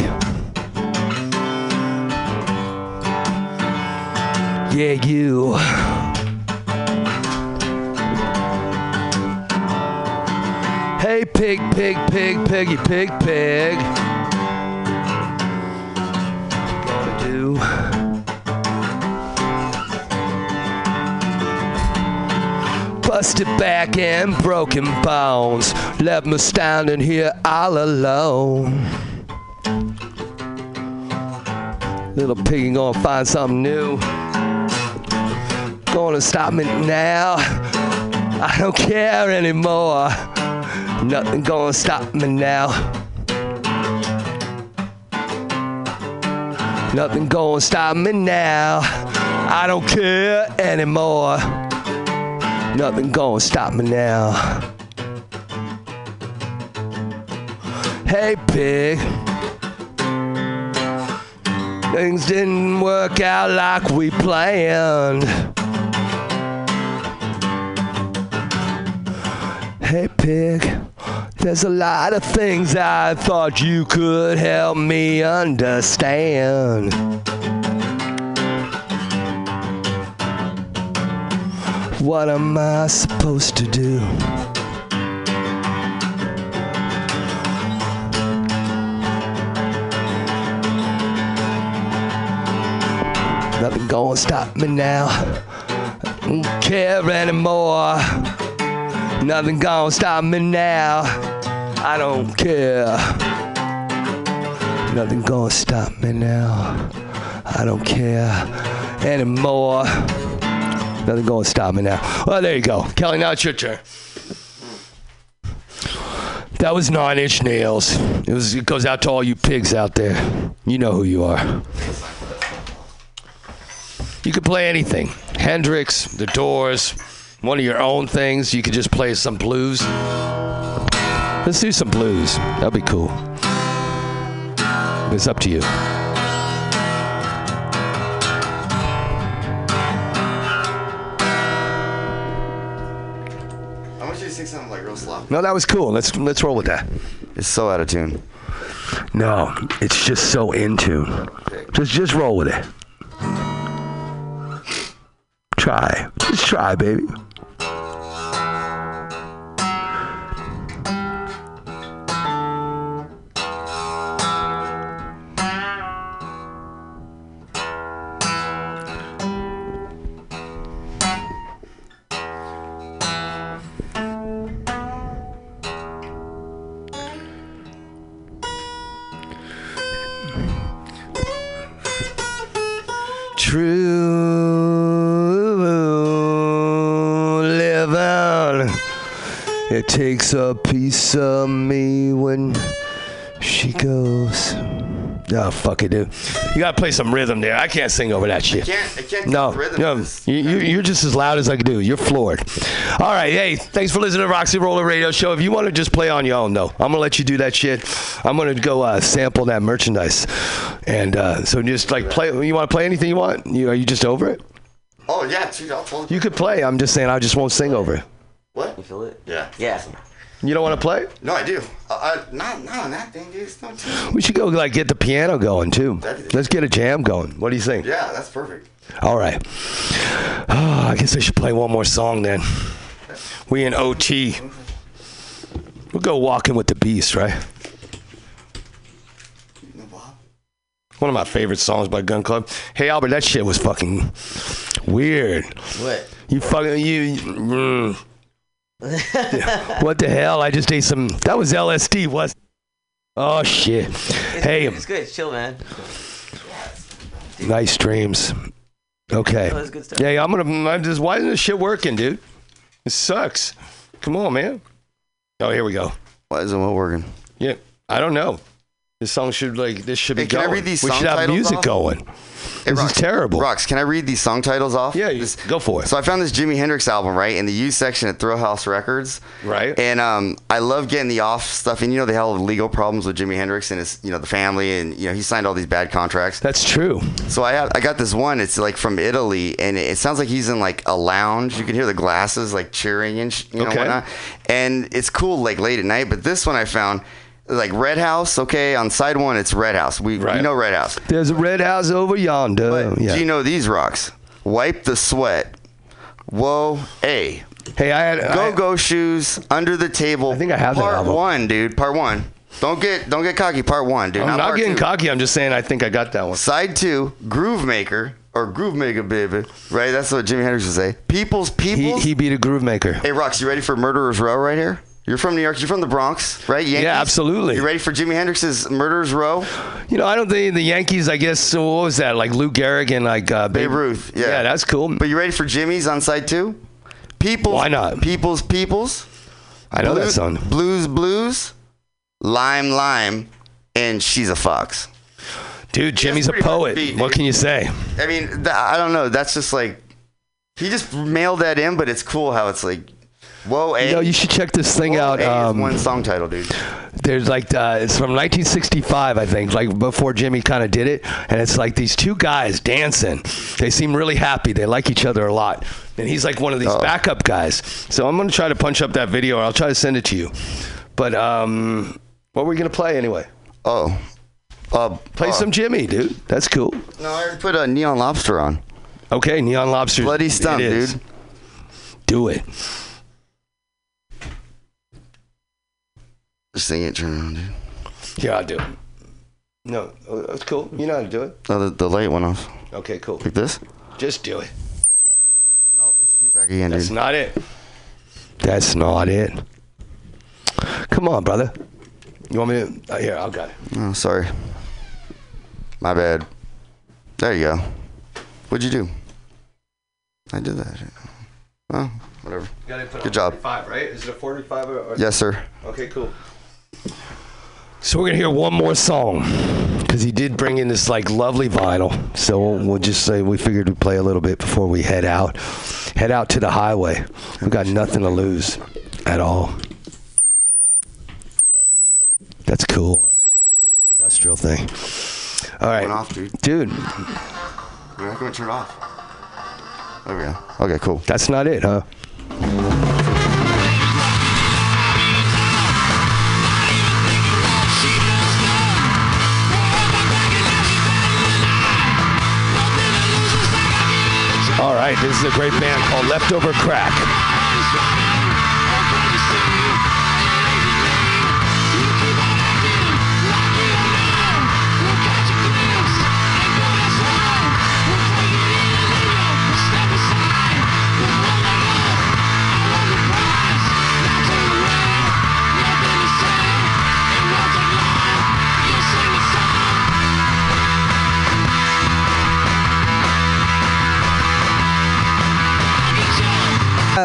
Yeah, you. Hey, pig, pig, pig, piggy, pig, pig. Gonna do. Busted back and broken bones. Left me standing here all alone. Little piggy gonna find something new. Gonna stop me now. I don't care anymore. Nothing gonna stop me now. Nothing gonna stop me now. I don't care anymore. Nothing gonna stop me now. Hey, pig. Things didn't work out like we planned. Hey, pig. There's a lot of things I thought you could help me understand. What am I supposed to do? Nothing gonna stop me now. I don't care anymore. Nothing gonna stop me now. I don't care. Nothing gonna stop me now. I don't care anymore. Nothing going to stop me now. Well, there you go. Kelly, now it's your turn. That was Nine Inch Nails. It was. It goes out to all you pigs out there. You know who you are. You could play anything. Hendrix, The Doors, one of your own things. You could just play some blues. Let's do some blues. That'll be cool. It's up to you. No, that was cool. Let's let's roll with that. It's so out of tune. No, it's just so in tune. Just just roll with it. Try. Just try, baby. Fuck it, dude. You gotta play some rhythm there. I can't sing over that shit. can't- I can't No, rhythm no. of. You, you, you're just as loud as I can do. You're floored. All right, hey, thanks for listening to Roxy Roller Radio Show. If you want to just play on your own, though, I'm gonna let you do that shit. I'm gonna go uh, sample that merchandise, and uh, so just like play. You want to play anything you want? You are you just over it? Oh yeah, dude, I'll totally. You could play. I'm just saying I just won't sing over it. What? You feel it? Yeah. Yeah. You don't want to play? No, I do. Uh, uh, not, not on that thing, dude. It's not too. We should go like get the piano going too. Let's get a jam going. What do you think? Yeah, that's perfect. All right. Oh, I guess I should play one more song then. We in OT. We'll go walking with the beast, right? One of my favorite songs by Gun Club. Hey Albert, that shit was fucking weird. What? You fucking you. mm. What the hell? I just ate some. That was LSD. Was. Oh shit. Hey, It's good. It's chill, man. nice dreams. Okay. That was good stuff. Yeah, yeah, I'm gonna. I'm just. Why isn't this shit working, dude? It sucks. Come on, man. Oh, here we go. Why isn't it working? Yeah, I don't know. This song should like this should be Hey, can I going. read these we song should have titles music off? going. Hey, this Rox, is terrible. Rox, can I read these song titles off? Yeah, you, go for it. So I found this Jimi Hendrix album, right, in the used section at Thrill House Records. Right. And um, I love getting the off stuff. And you know they had all legal problems with Jimi Hendrix and his, you know, the family, and you know he signed all these bad contracts. That's true. So I have, I got this one. It's like from Italy, and it sounds like he's in like a lounge. You can hear the glasses like cheering and sh- you know Okay. whatnot. And it's cool like late at night. But this one I found. Like Red House, okay. On side one, it's Red House. We, we know Red House. There's a red house over yonder. yeah. Do you know these rocks? Wipe the sweat. Whoa, a. Hey, I had go go shoes under the table. I think I have that part one, dude. Part one. Don't get don't get cocky. Part one, dude. I'm not part getting two. cocky. I'm just saying I think I got that one. Side two, Groove Maker or Groove Maker, baby. Right? That's what Jimi Hendrix would say. People's people. He, he beat a groove maker. hey, Rox, you ready for Murderers Row right here? You're from New York. You're from the Bronx, right? Yankees? Yeah, absolutely. You ready for Jimi Hendrix's Murderers Row? You know, I don't think the Yankees. I guess so what was that? Like Lou Gehrig and like uh, Babe Ruth. Yeah. Yeah, that's cool. But you ready for Jimi's on side two? People's. Why not? People's People's. I know that song. Blues Blues, Lime Lime, and She's a Fox. Dude, Jimi's a pretty hard to poet. beat, what can you say? I mean, I don't know. That's just like he just mailed that in, but it's cool how it's like, whoa, a. You you should check this thing Whoa, out. A is Um, one song title, dude. There's like uh, it's from 1965, I think, like before Jimi kind of did it, and it's like these two guys dancing. They seem really happy. They like each other a lot, and he's like one of these Oh. backup guys. So I'm gonna try to punch up that video, or I'll try to send it to you. But um, what were we gonna play anyway? Oh, uh, play uh, some Jimi, dude. That's cool. No, I already put a Neon Lobster on. Okay, Neon Lobster. Bloody Stump, dude. Do it. Just sing it, turn around, dude. Yeah, I'll do it. No, oh, that's cool. You know how to do it. No, the, the light went off. Okay, cool. Like this? Just do it. No, it's feedback again, That's dude. not it. That's not it. Come on, brother. You want me to? Uh, here, I'll got it. Oh, sorry. My bad. There you go. What'd you do? I did that. Oh, whatever. Gotta put Good on job. 45, right? Is it a 45 or? or Yes, sir. Okay, cool. So we're gonna hear one more song because he did bring in this like lovely vinyl. So we'll, we'll just say we figured we'd play a little bit before we head out. Head out to the highway. We've got nothing to lose at all. That's cool. It's like an industrial thing. All right, off, dude. dude. We're not gonna turn it off. There we go. Okay, cool. That's not it, huh? Right, this is a great band called Leftover Crack.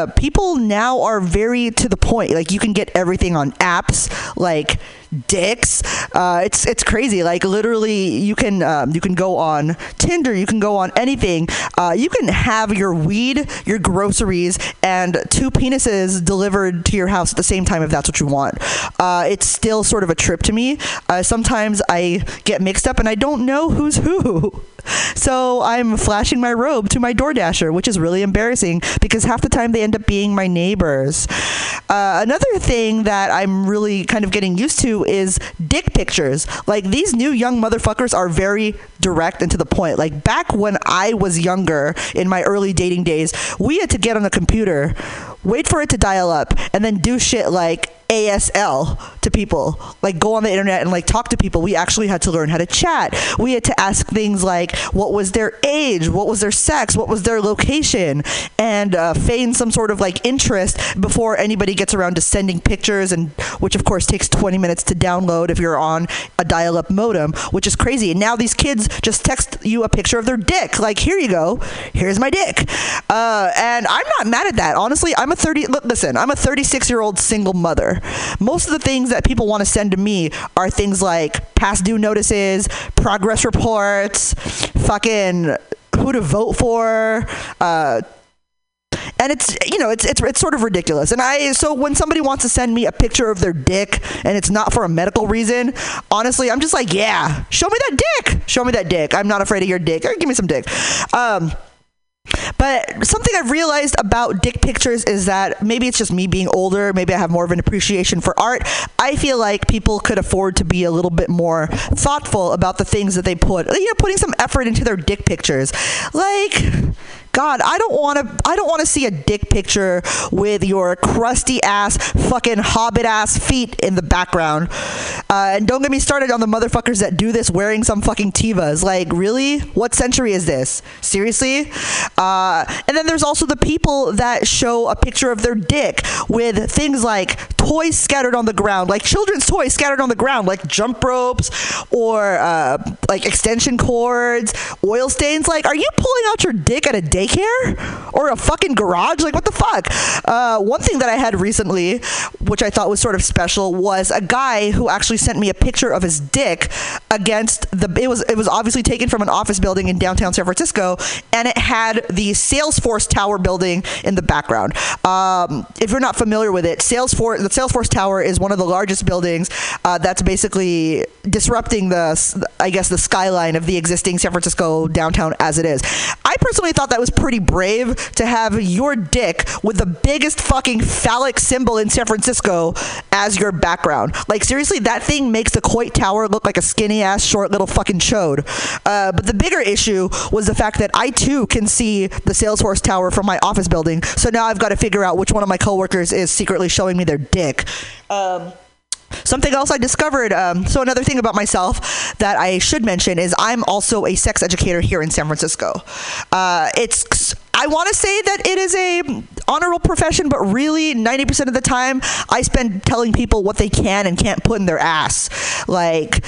Uh, people now are very to the point. Like you can get everything on apps like Dicks. Uh, it's it's crazy. Like literally, you can um, you can go on Tinder. You can go on anything. Uh, you can have your weed, your groceries, and two penises delivered to your house at the same time if that's what you want. Uh, it's still sort of a trip to me. Uh, sometimes I get mixed up and I don't know who's who. So I'm flashing my robe to my DoorDasher, which is really embarrassing because half the time they end up being my neighbors. Uh, another thing that I'm really kind of getting used to is dick pictures. Like these new young motherfuckers are very direct and to the point. Like back when I was younger in my early dating days, we had to get on the computer, wait for it to dial up, and then do shit like ASL to people. Like go on the internet and like talk to people. We actually had to learn how to chat. We had to ask things like what was their age, what was their sex, what was their location, and uh, feign some sort of like interest before anybody gets around to sending pictures, and which of course takes 20 minutes to download if you're on a dial-up modem, which is crazy. And now these kids just text you a picture of their dick. Like here you go, here's my dick. Uh, and I'm not mad at that. Honestly, I'm a 30. Look, listen, I'm a 36 year old single mother. Most of the things that people want to send to me are things like past due notices, progress reports, fucking who to vote for, uh, and it's you know it's it's it's sort of ridiculous. And I so when somebody wants to send me a picture of their dick and it's not for a medical reason, honestly, I'm just like, yeah, show me that dick. Show me that dick. I'm not afraid of your dick. Or give me some dick. Um, but something I've realized about dick pictures is that maybe it's just me being older, maybe I have more of an appreciation for art. I feel like people could afford to be a little bit more thoughtful about the things that they put, you know, putting some effort into their dick pictures. Like God, I don't want to. I don't want to see a dick picture with your crusty ass, fucking hobbit ass feet in the background. Uh, and don't get me started on the motherfuckers that do this wearing some fucking Tevas. Like, really? What century is this? Seriously? Uh, and then there's also the people that show a picture of their dick with things like toys scattered on the ground, like children's toys scattered on the ground, like jump ropes or uh, like extension cords, oil stains. Like, are you pulling out your dick at a daycare or a fucking garage? Like, what the fuck? Uh, one thing that I had recently, which I thought was sort of special, was a guy who actually sent me a picture of his dick against the. It was it was obviously taken from an office building in downtown San Francisco, and it had the Salesforce Tower building in the background. Um, if you're not familiar with it, Salesforce the Salesforce Tower is one of the largest buildings uh, that's basically disrupting the I guess the skyline of the existing San Francisco downtown as it is. I personally thought that was pretty brave to have your dick with the biggest fucking phallic symbol in San Francisco as your background. Like seriously, that thing makes the Coit Tower look like a skinny ass short little fucking chode. Uh, but the bigger issue was the fact that I too can see the Salesforce Tower from my office building. So now I've got to figure out which one of my coworkers is secretly showing me their dick. Um, Something else I discovered. Um, so another thing about myself that I should mention is I'm also a sex educator here in San Francisco. Uh, it's I want to say that it is a honorable profession, but really 90% of the time I spend telling people what they can and can't put in their ass. Like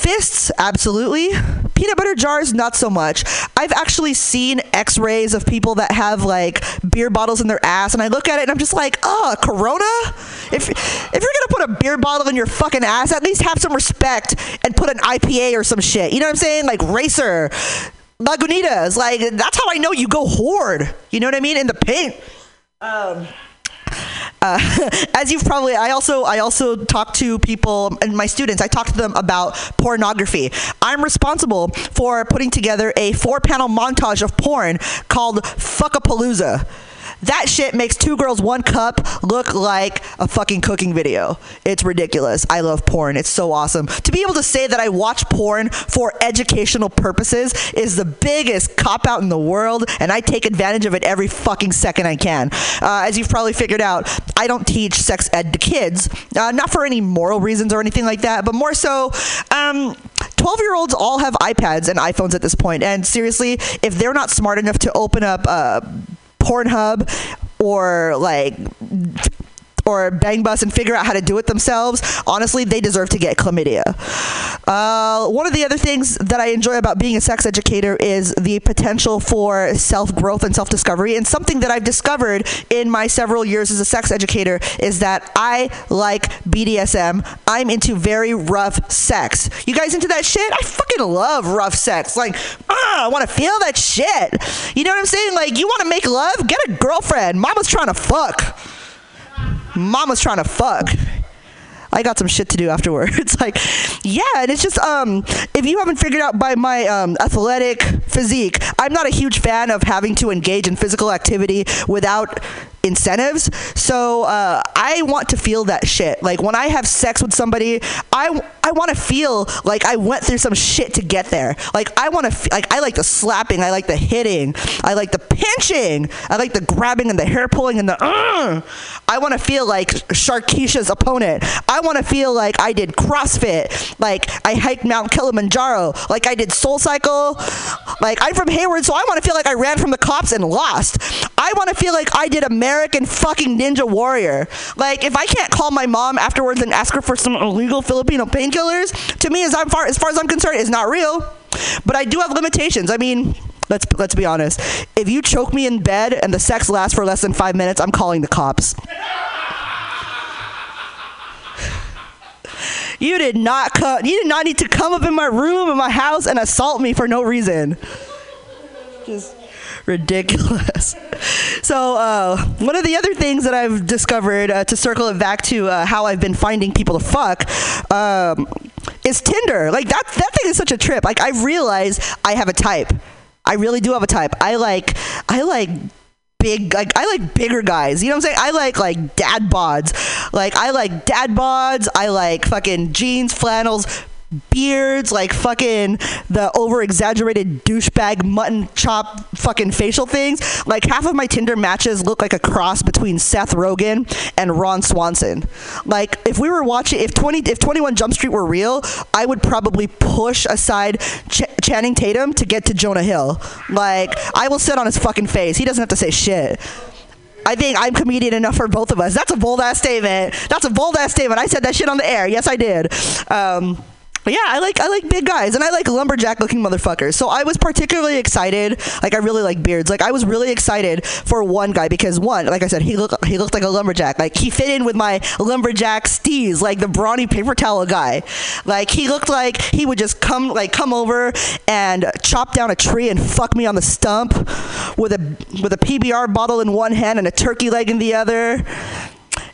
Fists, absolutely. Peanut butter jars, not so much. I've actually seen X-rays of people that have like beer bottles in their ass, and I look at it and I'm just like, oh, Corona. If if you're gonna put a beer bottle in your fucking ass, at least have some respect and put an IPA or some shit. You know what I'm saying? Like Racer, Lagunitas. Like that's how I know you go horde. You know what I mean? In the paint. Um, uh, as you've probably, I also I also talk to people and my students. I talk to them about pornography. I'm responsible for putting together a four-panel montage of porn called Fuckapalooza. That shit makes two girls one cup look like a fucking cooking video. It's ridiculous. I love porn. It's so awesome. To be able to say that I watch porn for educational purposes is the biggest cop out in the world, and I take advantage of it every fucking second I can. Uh, as you've probably figured out, I don't teach sex ed to kids, uh, not for any moral reasons or anything like that, but more so. Um, 12 year olds all have iPads and iPhones at this point. and seriously, if they're not smart enough to open up uh, Pornhub or like or Bang Bus and figure out how to do it themselves, honestly, they deserve to get chlamydia. Uh, one of the other things that I enjoy about being a sex educator is the potential for self growth and self discovery. And something that I've discovered in my several years as a sex educator is that I like BDSM. I'm into very rough sex. You guys into that shit? I fucking love rough sex. Like, ah, I want to feel that shit. You know what I'm saying? Like, you want to make love? Get a girlfriend. Mama's trying to fuck mama's trying to fuck. I got some shit to do afterwards. like, yeah, and it's just um, if you haven't figured out by my um, athletic physique, I'm not a huge fan of having to engage in physical activity without incentives. So uh, I want to feel that shit. Like when I have sex with somebody, I I want to feel like I went through some shit to get there. Like I want to f- like I like the slapping, I like the hitting, I like the pinching, I like the grabbing and the hair pulling and the. Uh, I want to feel like Sharkeisha's opponent. I want to feel like I did CrossFit, like I hiked Mount Kilimanjaro, like I did Soul Cycle. Like I'm from Hayward, so I want to feel like I ran from the cops and lost. I want to feel like I did American fucking Ninja Warrior. Like if I can't call my mom afterwards and ask her for some illegal Filipino painkillers, to me as I'm far as far as I'm concerned, is not real. But I do have limitations. I mean, let's let's be honest. If you choke me in bed and the sex lasts for less than five minutes, I'm calling the cops. You did not come. You did not need to come up in my room in my house and assault me for no reason. Just ridiculous. So uh, one of the other things that I've discovered uh, to circle it back to uh, how I've been finding people to fuck. Um, is Tinder like that? That thing is such a trip. Like I realize I have a type. I really do have a type. I like I like big like I like bigger guys. You know what I'm saying? I like like dad bods. Like I like dad bods. I like fucking jeans, flannels, beards, like fucking the over exaggerated douchebag mutton chop fucking facial things. Like half of my Tinder matches look like a cross between Seth Rogen and Ron Swanson. Like if we were watching, if 20, if 21 Jump Street were real, I would probably push aside Ch- Channing Tatum to get to Jonah Hill. Like I will sit on his fucking face. He doesn't have to say shit. I think I'm comedian enough for both of us. That's a bold ass statement. That's a bold ass statement. I said that shit on the air. Yes, I did. Um, yeah, I like I like big guys and I like lumberjack looking motherfuckers. So I was particularly excited. Like I really like beards. Like I was really excited for one guy because one, like I said, he looked he looked like a lumberjack. Like he fit in with my lumberjack steez, like the brawny paper towel guy. Like he looked like he would just come like come over and chop down a tree and fuck me on the stump with a with a PBR bottle in one hand and a turkey leg in the other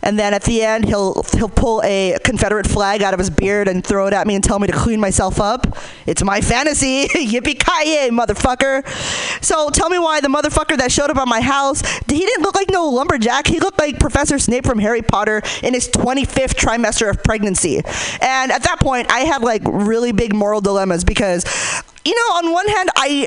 and then at the end he'll he'll pull a Confederate flag out of his beard and throw it at me and tell me to clean myself up. It's my fantasy. Yippee ki motherfucker! So tell me why the motherfucker that showed up at my house he didn't look like no lumberjack. He looked like Professor Snape from Harry Potter in his 25th trimester of pregnancy. And at that point, I had like really big moral dilemmas because, you know, on one hand, I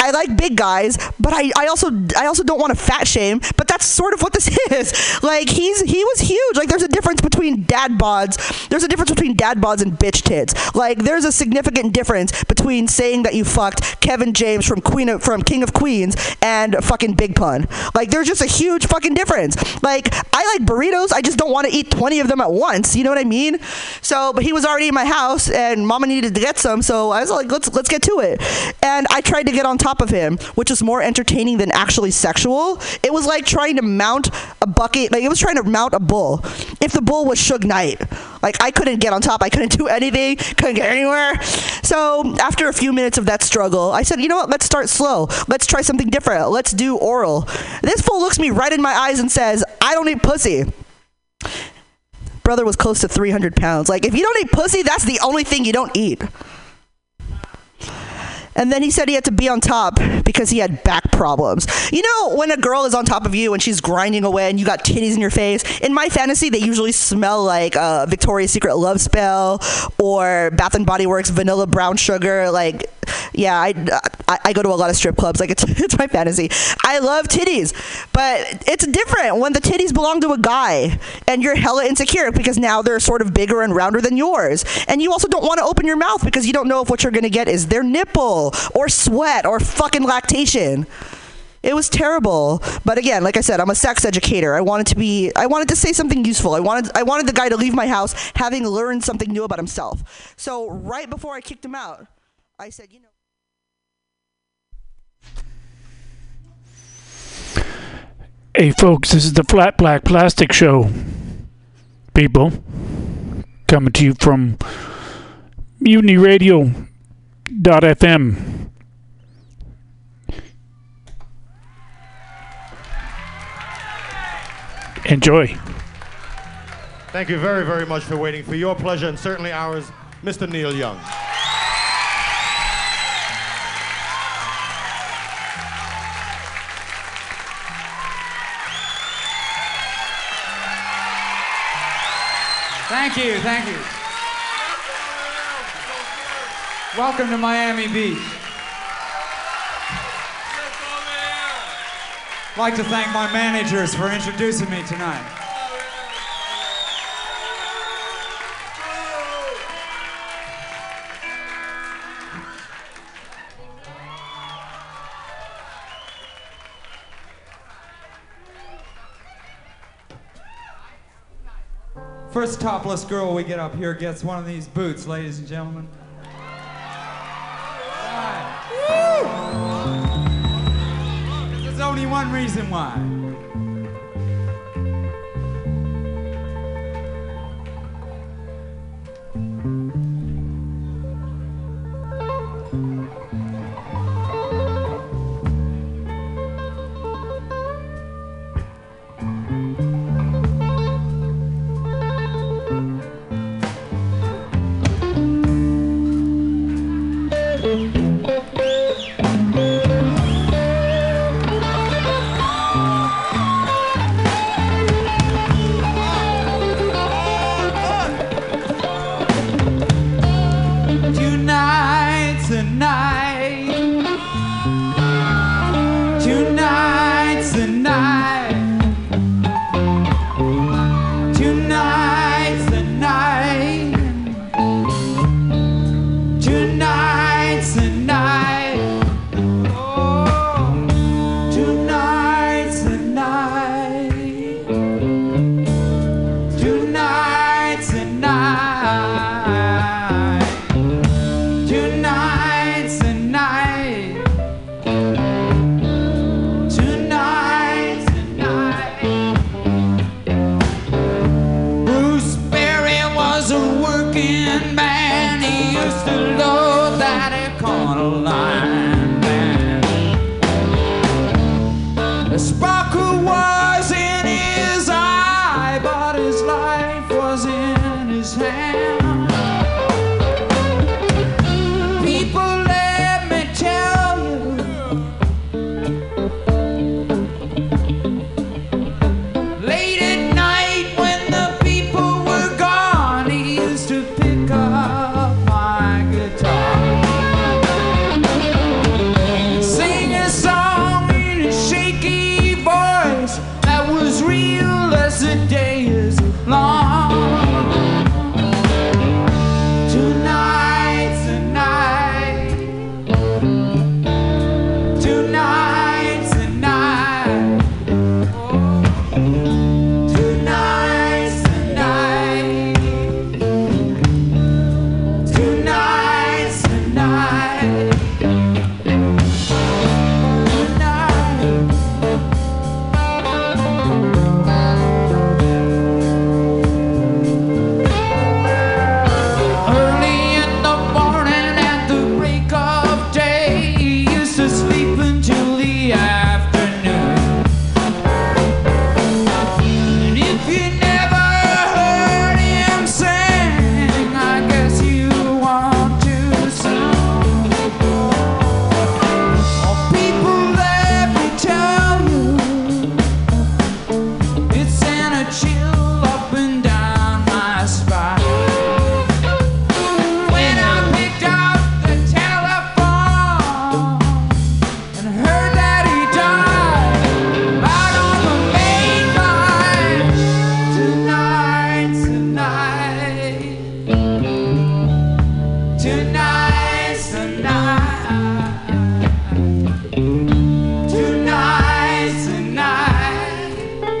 I like big guys, but I, I also I also don't want to fat shame, but that's sort of what this is. Like he's he was huge. Like there's a difference between dad bods. There's a difference between dad bods and bitch tits. Like there's a significant difference between saying that you fucked Kevin James from Queen of, from King of Queens and fucking Big Pun. Like there's just a huge fucking difference. Like I like burritos, I just don't want to eat 20 of them at once. You know what I mean? So, but he was already in my house and mama needed to get some, so I was like, let's let's get to it. And I tried to get on top of him, which was more entertaining than actually sexual. It was like trying to mount a bucket, like it was trying to mount a bull. If the bull was Suge Knight, like I couldn't get on top, I couldn't do anything, couldn't get anywhere. So after a few minutes of that struggle, I said, you know what? Let's start slow. Let's try something different. Let's do oral. This fool looks me right in my eyes and says, I don't eat pussy. Brother was close to 300 pounds. Like, if you don't eat pussy, that's the only thing you don't eat. And then he said he had to be on top because he had back problems. You know, when a girl is on top of you and she's grinding away and you got titties in your face, in my fantasy, they usually smell like uh, Victoria's Secret Love Spell or Bath and Body Works Vanilla Brown Sugar. Like, yeah, I, I, I go to a lot of strip clubs. Like, it's, it's my fantasy. I love titties, but it's different when the titties belong to a guy and you're hella insecure because now they're sort of bigger and rounder than yours. And you also don't want to open your mouth because you don't know if what you're going to get is their nipple or sweat or fucking lactation. It was terrible. But again, like I said, I'm a sex educator. I wanted to be I wanted to say something useful. I wanted I wanted the guy to leave my house having learned something new about himself. So right before I kicked him out, I said, you know Hey, folks, this is the Flat Black Plastic Show. People, coming to you from Mutiny Radio dot FM. Enjoy. Thank you very, very much for waiting. For your pleasure and certainly ours, Mr. Neil Young. Thank you, thank you. Welcome to Miami Beach. I'd like to thank my managers for introducing me tonight. First topless girl we get up here gets one of these boots, ladies and gentlemen. Reason why.